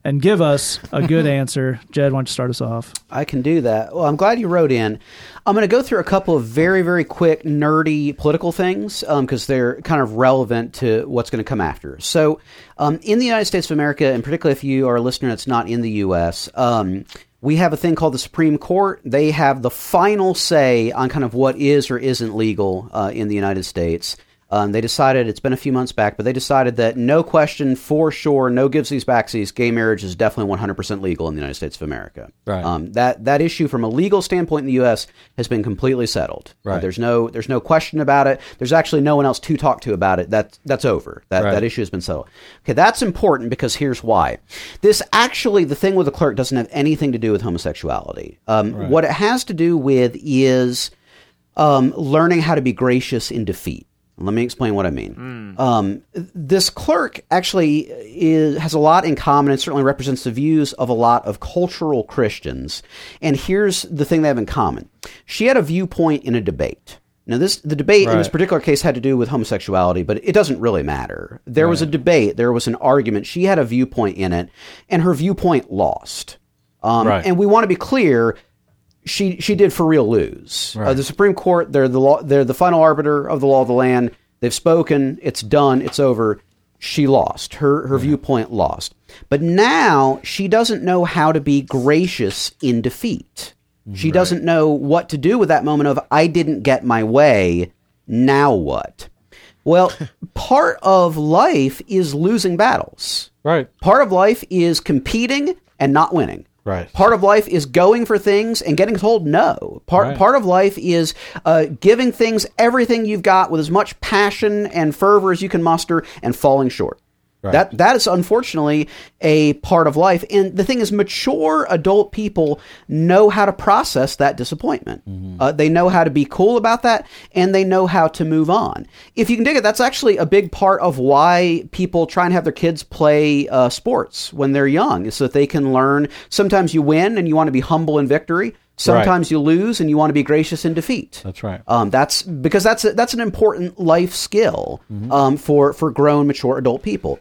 and give us a good answer. Jed, why don't you start us off? I can do that. Well, I'm glad you wrote in. I'm going to go through a couple of very, very quick, nerdy political things because they're kind of relevant to what's going to come after. So, um, in the United States of America, and particularly if you are a listener that's not in the U.S., um, we have a thing called the Supreme Court. They have the final say on kind of what is or isn't legal uh, in the United States. Um, they decided it's been a few months back, but they decided that no question, for sure, no givesies backsies, gay marriage is definitely 100% legal in the United States of America. Right. Um, that that issue, from a legal standpoint in the U.S., has been completely settled. Uh, there's no there's no question about it. There's actually no one else to talk to about it. That that's over. That Right. that issue has been settled. Okay, that's important because here's why. This actually, the thing with the clerk doesn't have anything to do with homosexuality. Um, What it has to do with is um, learning how to be gracious in defeat. Let me explain what I mean. Um, this clerk actually is, has a lot in common and certainly represents the views of a lot of cultural Christians. And here's the thing they have in common she had a viewpoint in a debate. Now, this the debate in this particular case had to do with homosexuality, but it doesn't really matter. There was a debate, there was an argument. She had a viewpoint in it, and her viewpoint lost. Um, Right. And we want to be clear: she she did for real lose. Uh, the Supreme Court, they're the law, they're the final arbiter of the law of the land. They've spoken. It's done. It's over. She lost. Her her viewpoint lost. But now she doesn't know how to be gracious in defeat. She doesn't know what to do with that moment of I didn't get my way. Now what? Well, part of life is losing battles. Right. Part of life is competing and not winning. Right. Part of life is going for things and getting told no. Part Right. part of life is uh, giving things everything you've got with as much passion and fervor as you can muster and falling short. Right. That that is unfortunately a part of life. And the thing is, mature adult people know how to process that disappointment. Mm-hmm. Uh, they know how to be cool about that, and they know how to move on. If you can dig it, that's actually a big part of why people try and have their kids play uh, sports when they're young, is so that they can learn. Sometimes you win, and you want to be humble in victory. Sometimes you lose, and you want to be gracious in defeat. That's right. Um, that's because that's a, that's an important life skill um, for for grown, mature adult people.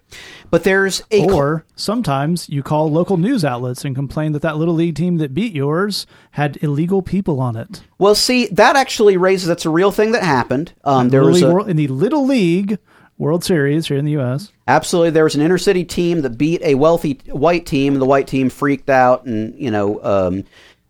But there's a cl- Or sometimes you call local news outlets and complain that that little league team that beat yours had illegal people on it. well, see that actually raises that's a real thing that happened. Um, there was a, World- in the Little League World Series here in the U.S. absolutely there was an inner city team that beat a wealthy white team. and The white team freaked out and you know um,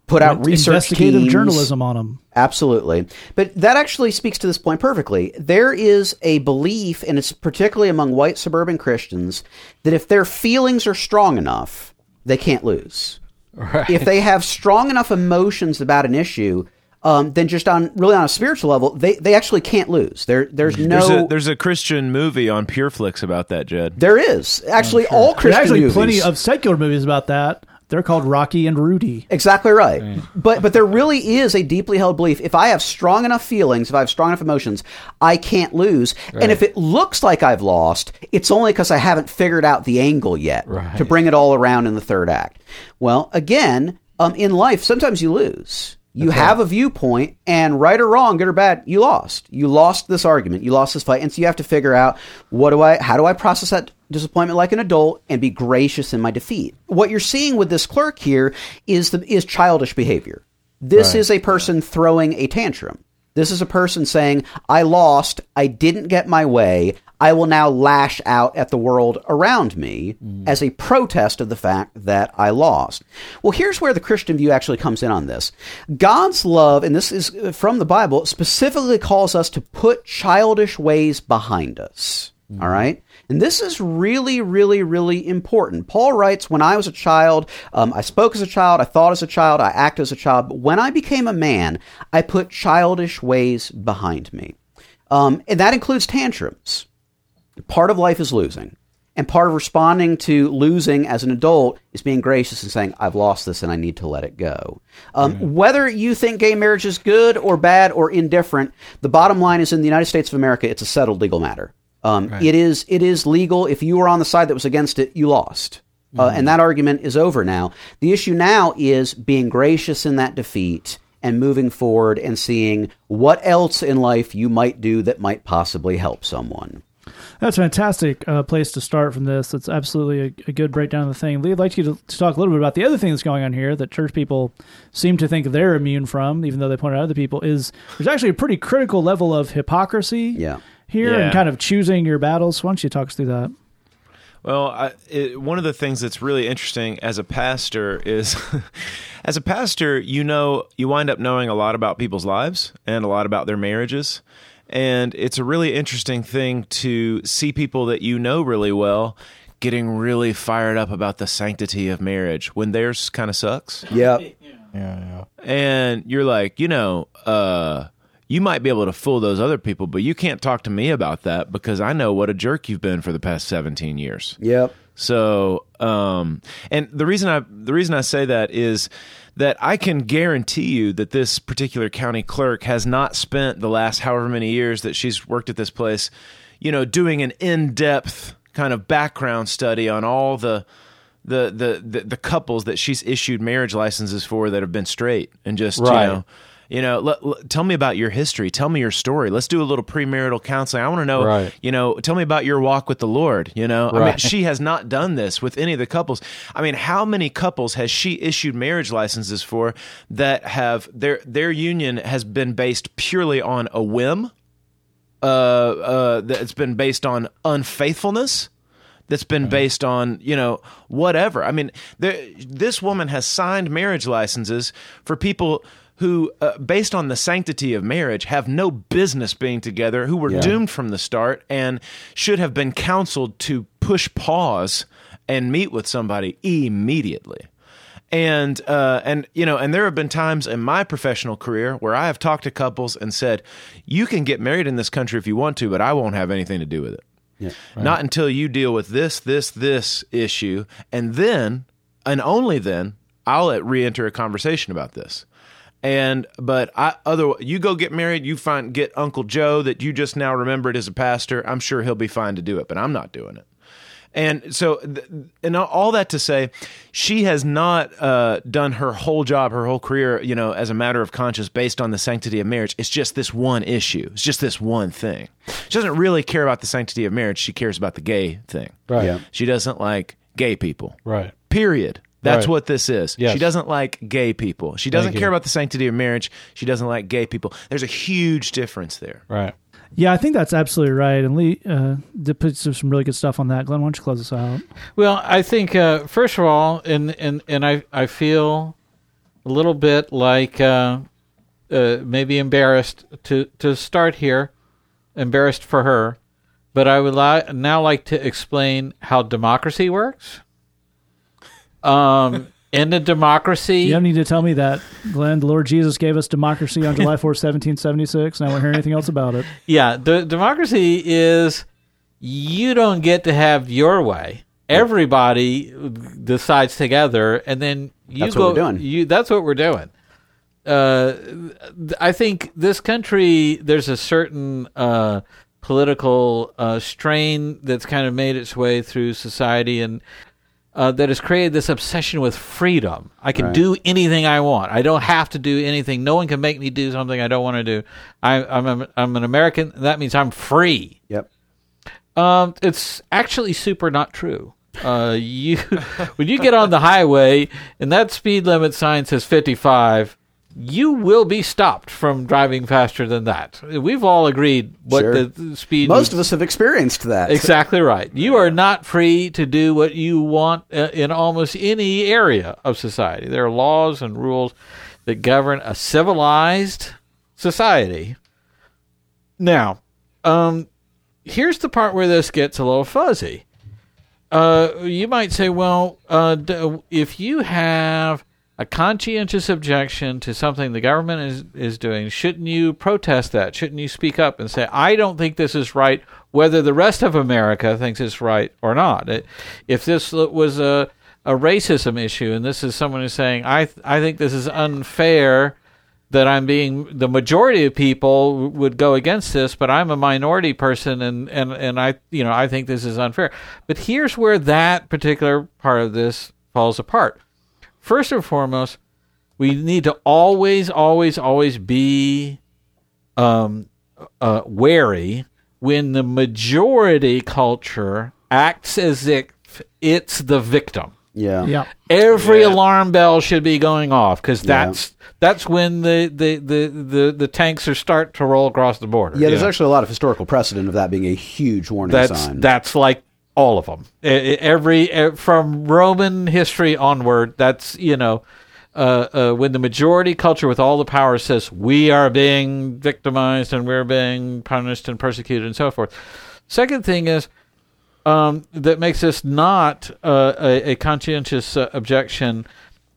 put out research investigative teams. journalism on them. Absolutely. But that actually speaks to this point perfectly. There is a belief, and it's particularly among white suburban Christians, that if their feelings are strong enough, they can't lose. Right. If they have strong enough emotions about an issue, um, then just on really on a spiritual level, they, they actually can't lose. There there's no There's a there's a Christian movie on PureFlix about that, Jed. there is actually all Christian There's actually movies. plenty of secular movies about that. They're called Rocky and Rudy. Exactly right. But but there really is a deeply held belief. If I have strong enough feelings, if I have strong enough emotions, I can't lose. And if it looks like I've lost, it's only because I haven't figured out the angle yet Right. to bring it all around in the third act. Well, again, um, in life, sometimes you lose. You have a viewpoint, and right or wrong, good or bad, you lost. You lost this argument. You lost this fight, and so you have to figure out what do I, how do I process that disappointment like an adult and be gracious in my defeat. What you're seeing with this clerk here is the is childish behavior. This Right. is a person throwing a tantrum. This is a person saying, "I lost. I didn't get my way. I will now lash out at the world around me as a protest of the fact that I lost." Well, here's where the Christian view actually comes in on this. God's love, and this is uh, from the Bible, specifically calls us to put childish ways behind us. All right? And this is really, really, really important. Paul writes, When I was a child, um, I spoke as a child, I thought as a child, I acted as a child. But when I became a man, I put childish ways behind me. Um, and that includes tantrums. Part of life is losing. And part of responding to losing as an adult is being gracious and saying, I've lost this and I need to let it go. Um, Whether you think gay marriage is good or bad or indifferent, the bottom line is in the United States of America, it's a settled legal matter. Um, It is it is legal. If you were on the side that was against it, you lost. Uh, and that argument is over now. The issue now is being gracious in that defeat and moving forward and seeing what else in life you might do that might possibly help someone. That's a fantastic uh, place to start from this. That's absolutely a, a good breakdown of the thing. Lee, I'd like you to, to talk a little bit about the other thing that's going on here that church people seem to think they're immune from, even though they point out other people, is there's actually a pretty critical level of hypocrisy Yeah. Here Yeah. and kind of choosing your battles. Why don't you talk us through that? Well, I, it, one of the things that's really interesting as a pastor is, as a pastor, you know, you wind up knowing a lot about people's lives and a lot about their marriages. And it's a really interesting thing to see people that you know really well getting really fired up about the sanctity of marriage when theirs kind of sucks. Yep. Yeah, yeah. And you're like, you know, uh, you might be able to fool those other people, but you can't talk to me about that because I know what a jerk you've been for the past 17 years. Yep. So, um, and the reason I the reason I say that is that I can guarantee you that this particular county clerk has not spent the last however many years that she's worked at this place, you know, doing an in depth kind of background study on all the. The, the, the the couples that she's issued marriage licenses for that have been straight and just Right. you know You know, let, let- tell me about your history. Tell me your story. Let's do a little premarital counseling. I want to know, Right. you know, tell me about your walk with the Lord. You know, I mean, she has not done this with any of the couples. I mean, how many couples has she issued marriage licenses for that have their their union has been based purely on a whim? Uh, uh, that's been based on unfaithfulness. That's been based on you know whatever. I mean, there, this woman has signed marriage licenses for people who, uh, based on the sanctity of marriage, have no business being together, who were doomed from the start, and should have been counseled to push pause and meet with somebody immediately and uh, and you know, and there have been times in my professional career where I have talked to couples and said, "You can get married in this country if you want to, but I won't have anything to do with it. Not until you deal with this, this, this issue, and then, and only then, I'll re-enter a conversation about this." And but I other you go get married, you find get Uncle Joe that you just now remembered as a pastor. I'm sure he'll be fine to do it, but I'm not doing it. And so, and all that to say, she has not uh, done her whole job, her whole career, you know, as a matter of conscience based on the sanctity of marriage. It's just this one issue. It's just this one thing. She doesn't really care about the sanctity of marriage. She cares about the gay thing. Right. Yeah. She doesn't like gay people. Right. Period. That's Right. what this is. Yes. She doesn't like gay people. She doesn't care about the sanctity of marriage. She doesn't like gay people. There's a huge difference there. Right. Yeah, I think that's absolutely right. And Lee uh, did put some some really good stuff on that. Glenn, why don't you close us out? Well, I think uh, first of all, and and and I I feel a little bit like uh, uh, maybe embarrassed to to start here, embarrassed for her, but I would li- now like to explain how democracy works. Um, in a democracy, You don't need to tell me that, Glenn. The Lord Jesus gave us democracy on July 4th, 1776. And I won't hear anything else about it. Yeah, the democracy is you don't get to have your way. Everybody decides together, and then you That's go. what we're doing. You that's what we're doing. Uh, I think this country there's a certain uh, political uh, strain that's kind of made its way through society and. Uh, that has created this obsession with freedom. I can Right. do anything I want. I don't have to do anything. No one can make me do something I don't want to do. I, I'm a, I'm an American. That means I'm free. Yep. Um, it's actually super not true. Uh, you when you get on the highway and that speed limit sign says 55, you will be stopped from driving faster than that. We've all agreed what Sure. the speed. Most of us have experienced that. Exactly right. You are not free to do what you want uh, in almost any area of society. There are laws and rules that govern a civilized society. Now, um, here's the part where this gets a little fuzzy. Uh, you might say, well, uh, if you have a conscientious objection to something the government is, is doing, shouldn't you protest that? Shouldn't you speak up and say, I don't think this is right, whether the rest of America thinks it's right or not? It- If this was a, a racism issue and this is someone who's saying, I, th- I think this is unfair that I'm being the majority of people would go against this, but I'm a minority person and, and, and I you know I think this is unfair. But here's where that particular part of this falls apart. First and foremost, we need to always, always, always be um, uh, wary when the majority culture acts as if it's the victim Yeah. Yeah. every Yeah. alarm bell should be going off because Yeah. that's that's when the, the, the, the, the tanks are start to roll across the border. Yeah, there's you know? actually a lot of historical precedent of that being a huge warning that's sign. that's like all of them. Every from Roman history onward, that's you know. Uh, uh, when the majority culture with all the power says we are being victimized and we're being punished and persecuted and so forth. Second thing is um, that makes this not uh, a, a conscientious uh, objection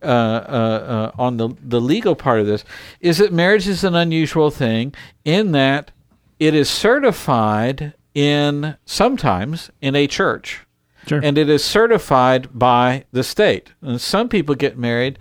uh, uh, on the the legal part of this is that marriage is an unusual thing in that it is certified in sometimes in a church Sure. and it is certified by the state. And some people get married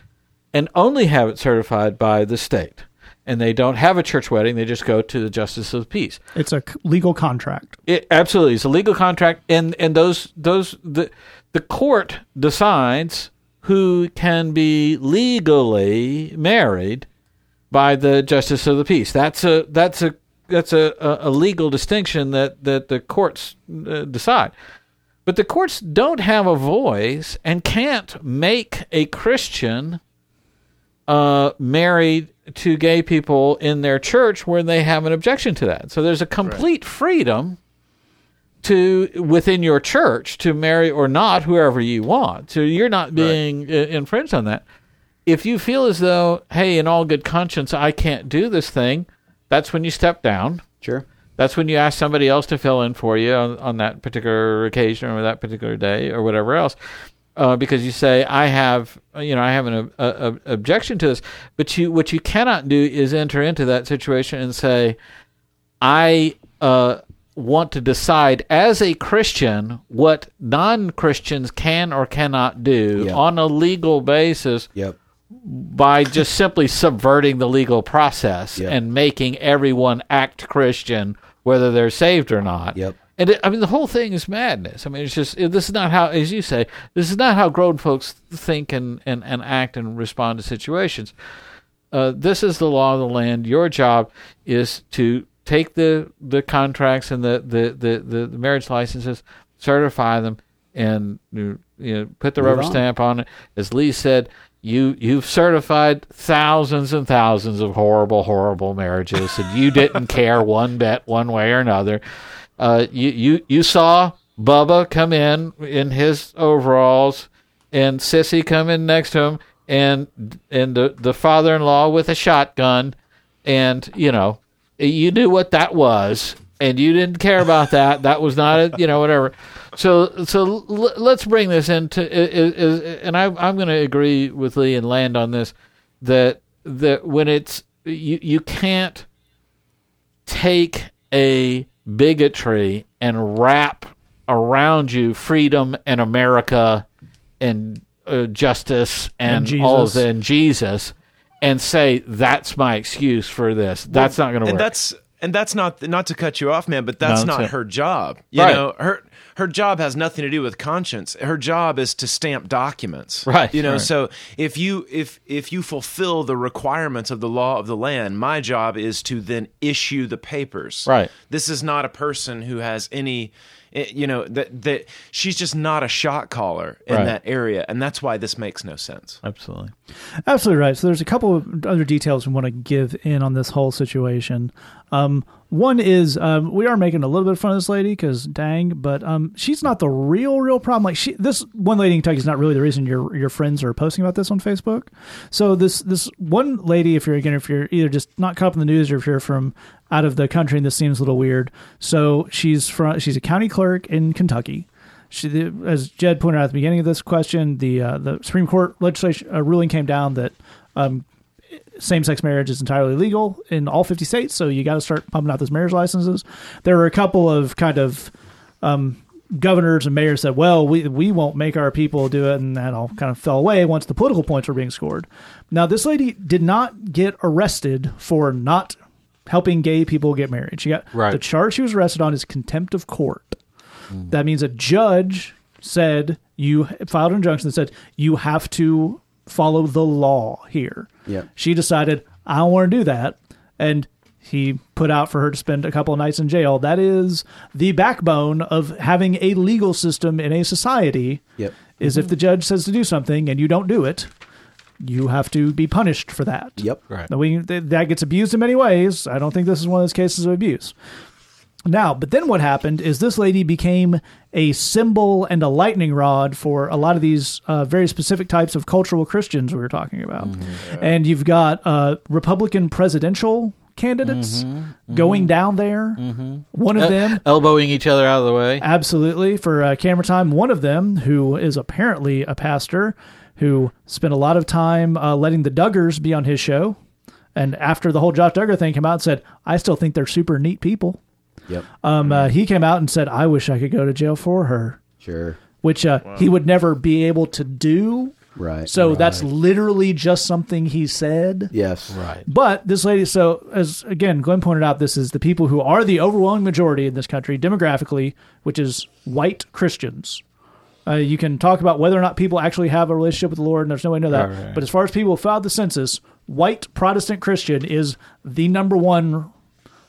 and only have it certified by the state. And they don't have a church wedding, they just go to the justice of the peace. it's a legal contract. It absolutely it's a legal contract, and and those those the the court decides who can be legally married by the justice of the peace. That's a that's a that's a, a, legal distinction that that the courts uh, decide. But the courts don't have a voice and can't make a Christian uh, married to gay people in their church where they have an objection to that. So there's a complete freedom to within your church to marry or not whoever you want. So you're not being uh infringed on that. If you feel as though, hey, in all good conscience, I can't do this thing, that's when you step down. Sure. That's when you ask somebody else to fill in for you on, on that particular occasion or that particular day or whatever else. Uh, because you say I have, you know, I have an a, a, objection to this, but you what you cannot do is enter into that situation and say, I uh, want to decide as a Christian what non Christians can or cannot do Yeah. on a legal basis Yep. By just simply subverting the legal process Yep. and making everyone act Christian, whether they're saved or not. Yep. And it, I mean, the whole thing is madness. I mean, it's just it, this is not how, as you say, this is not how grown folks think and, and, and act and respond to situations. Uh, this is the law of the land. Your job is to take the, the contracts and the, the, the, the, the marriage licenses, certify them, and you know put the Move rubber on. stamp on it. As Lee said, you you've certified thousands and thousands of horrible, horrible marriages, and you didn't care one bit one way or another. Uh, you you you saw Bubba come in in his overalls, and Sissy come in next to him, and and the the father in law with a shotgun, and you know you knew what that was, and you didn't care about that. That was not a you know whatever. So so l- let's bring this into i- i- i- and I, I'm going to agree with Lee and land on this that that when it's you you can't take a bigotry and wrap around you freedom and America and uh, justice and, And all of Jesus. the, and Jesus and say that's my excuse for this. That's not going to work. and that's and that's not not to cut you off, man, but that's No, not it. her job. You Right. know, her her job has nothing to do with conscience. Her job is to stamp documents. Right, You know, right. so if you if if you fulfill the requirements of the law of the land, my job is to then issue the papers. Right. This is not a person who has any you know that that she's just not a shot caller in Right. that area and that's why this makes no sense. Absolutely. Absolutely right. So there's a couple of other details we want to give in on this whole situation. Um, one is um, we are making a little bit of fun of this lady because dang, but um, she's not the real real problem. Like she, this one lady in Kentucky is not really the reason your your friends are posting about this on Facebook. So this this one lady, if you're again if you're either just not caught up in the news or if you're from out of the country and this seems a little weird. So she's from she's a county clerk in Kentucky. She, as Jed pointed out at the beginning of this question, the uh, the Supreme Court legislation uh, ruling came down that um, same-sex marriage is entirely legal in all 50 states. So you got to start pumping out those marriage licenses. There were a couple of kind of um, governors and mayors said, "Well, we we won't make our people do it," and that all kind of fell away once the political points were being scored. Now, this lady did not get arrested for not helping gay people get married. She got Right. the charge she was arrested on is contempt of court. Mm. That means a judge said you filed an injunction that said you have to follow the law here. Yep. She decided I don't want to do that, and he put out for her to spend a couple of nights in jail. That is the backbone of having a legal system in a society. Yep. Is if mm-hmm. the judge says to do something and you don't do it, you have to be punished for that. Yep. Right. Now, we, th- that gets abused in many ways. I don't think this is one of those cases of abuse. Now, but then what happened is this lady became a symbol and a lightning rod for a lot of these uh, very specific types of cultural Christians we were talking about. And you've got uh, Republican presidential candidates going down there. One of them elbowing each other out of the way. Absolutely. For uh, camera time, one of them, who is apparently a pastor, who spent a lot of time uh, letting the Duggars be on his show. And after the whole Josh Duggar thing came out and said, I still think they're super neat people. Yep. Um, uh, he came out and said, I wish I could go to jail for her, Sure. which uh, he would never be able to do. Right. So that's literally just something he said. yes. Right. But this lady, so as again, Glenn pointed out, this is the people who are the overwhelming majority in this country demographically, which is white Christians. Uh, you can talk about whether or not people actually have a relationship with the Lord, and there's no way to know that. Right, right. But as far as people who filed the census, white Protestant Christian is the number one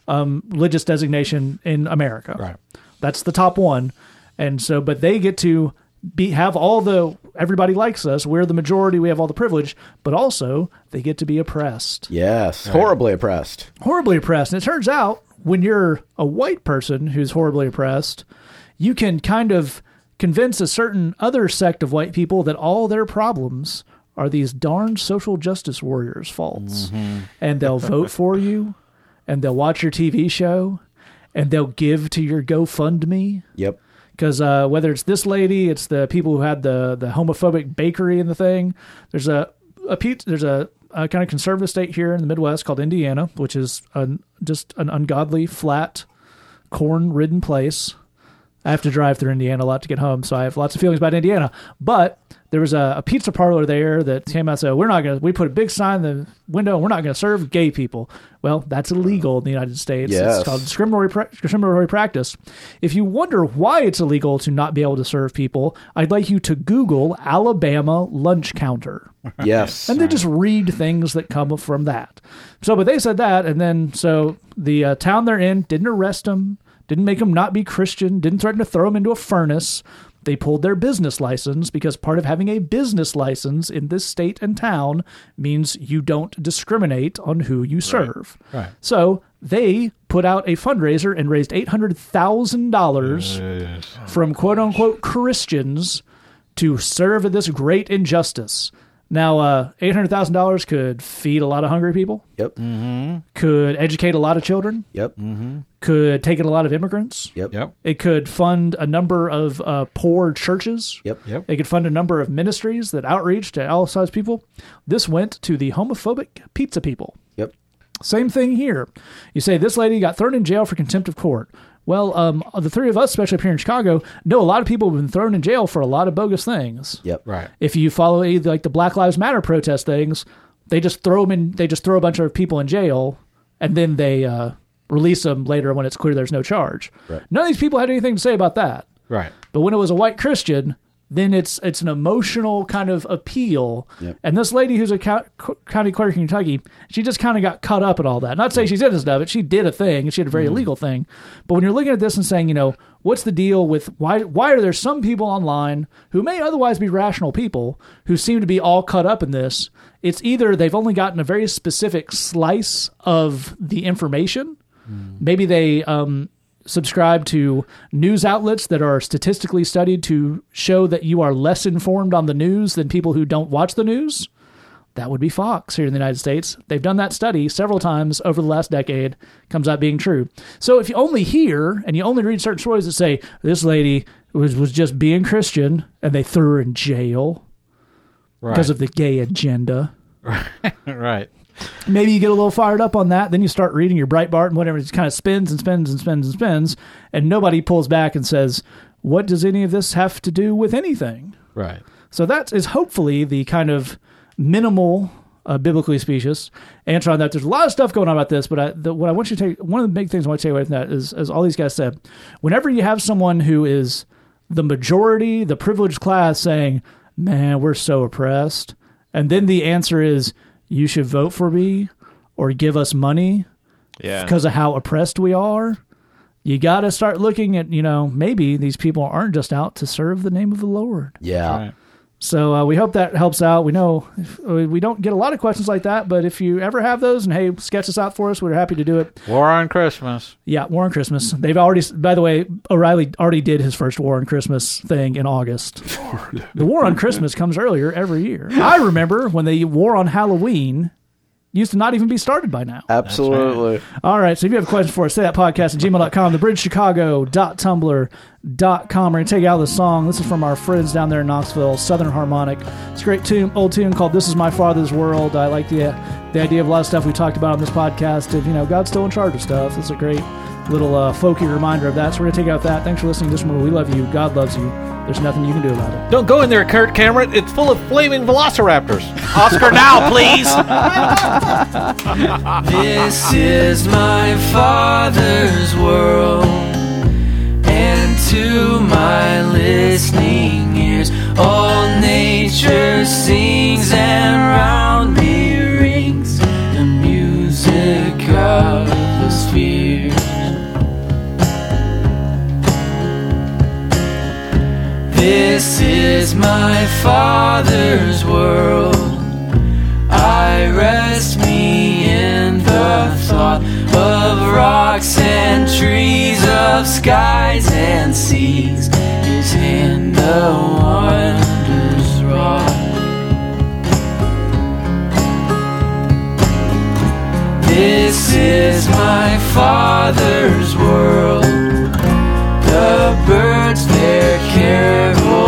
um, religious designation in America. Right. That's the top one. And so, but they get to be have all the everybody likes us. We're the majority. We have all the privilege, but also they get to be oppressed, Yes, horribly oppressed. horribly oppressed. And it turns out when you're a white person who's horribly oppressed, you can kind of convince a certain other sect of white people that all their problems are these darn social justice warriors' faults, and they'll vote for you, and they'll watch your TV show, and they'll give to your GoFundMe Yep. because uh, whether it's this lady, it's the people who had the the homophobic bakery in the thing. There's a a there's a, a kind of conservative state here in the Midwest called Indiana, which is an, just an ungodly, flat, corn ridden place. I have to drive through Indiana a lot to get home, so I have lots of feelings about Indiana. But there was a, a pizza parlor there that came out and said, "We're not going to." We put a big sign in the window. We're not going to serve gay people. Well, that's illegal in the United States. Yes. It's called discriminatory pra- discriminatory practice. If you wonder why it's illegal to not be able to serve people, I'd like you to Google Alabama lunch counter Yes. and then just read things that come from that. So, but they said that, and then so the uh, town they're in didn't arrest them, didn't make them not be Christian, didn't threaten to throw them into a furnace. They pulled their business license because part of having a business license in this state and town means you don't discriminate on who you serve. Right. So they put out a fundraiser and raised eight hundred thousand dollars from quote unquote Christians to serve this great injustice. Now, uh, eight hundred thousand dollars could feed a lot of hungry people, Yep. could educate a lot of children, Yep. could take in a lot of immigrants. Yep. Yep. It could fund a number of uh, poor churches. Yep. Yep. It could fund a number of ministries that outreach to all size people. This went to the homophobic pizza people. Yep. Same thing here. You say this lady got thrown in jail for contempt of court. Well, um, the three of us, especially up here in Chicago, know a lot of people have been thrown in jail for a lot of bogus things. Yep. Right. If you follow any, like the Black Lives Matter protest things, they just throw them in. They just throw a bunch of people in jail, and then they uh, release them later when it's clear there's no charge. Right. None of these people had anything to say about that. Right. But when it was a white Christian, then it's it's an emotional kind of appeal. Yep. And this lady who's a co- co- county clerk in Kentucky, she just kind of got caught up in all that. Not to say she's innocent of it. She did a thing, and she did a very illegal thing. But when you're looking at this and saying, you know, what's the deal with why why are there some people online who may otherwise be rational people who seem to be all caught up in this? It's either they've only gotten a very specific slice of the information. Maybe they um, subscribe to news outlets that are statistically studied to show that you are less informed on the news than people who don't watch the news. That would be Fox here in the United States. They've done that study several times over the last decade. Comes out being true. So if you only hear and you only read certain stories that say this lady was was just being Christian and they threw her in jail Right. because of the gay agenda, right. Maybe you get a little fired up on that. Then you start reading your Breitbart and whatever. It just kind of spins and spins and spins and spins, and nobody pulls back and says, "What does any of this have to do with anything?" Right. So that is hopefully the kind of minimal, uh, biblically specious answer on that. There's a lot of stuff going on about this, but I, the, what I want you to take, one of the big things I want to take away from that is, as all these guys said, whenever you have someone who is the majority, the privileged class saying, man, we're so oppressed, and then the answer is, you should vote for me or give us money Yeah. because of how oppressed we are. You got to start looking at, you know, maybe these people aren't just out to serve the name of the Lord. Yeah. Right. So uh, we hope that helps out. We know if, uh, we don't get a lot of questions like that, but if you ever have those, and hey, sketch us out for us, we're happy to do it. War on Christmas. Yeah, War on Christmas. They've already, by the way, O'Reilly already did his first War on Christmas thing in August. the War on Christmas comes earlier every year. I remember when the War on Halloween used to not even be started by now. Absolutely. All right. So if you have questions for us, say that podcast at gmail.com, thebridgechicago.tumblr.com. We're going to take you out of the song. This is from our friends down there in Knoxville, Southern Harmonic. It's a great tune, old tune called This Is My Father's World. I like the, the idea of a lot of stuff we talked about on this podcast of, you know, God's still in charge of stuff. It's a great little uh, folky reminder of that. So we're going to take out that. Thanks for listening. This remember, we love you. God loves you. There's nothing you can do about it. Don't go in there, Kirk Cameron. It's full of flaming velociraptors. Oscar now, please. This is my father's world, and to my listening ears, all nature sings and round me is my Father's world. I rest me in the thought of rocks and trees, of skies and seas. His hand the wonders wrought. This is my Father's world. The birds their carols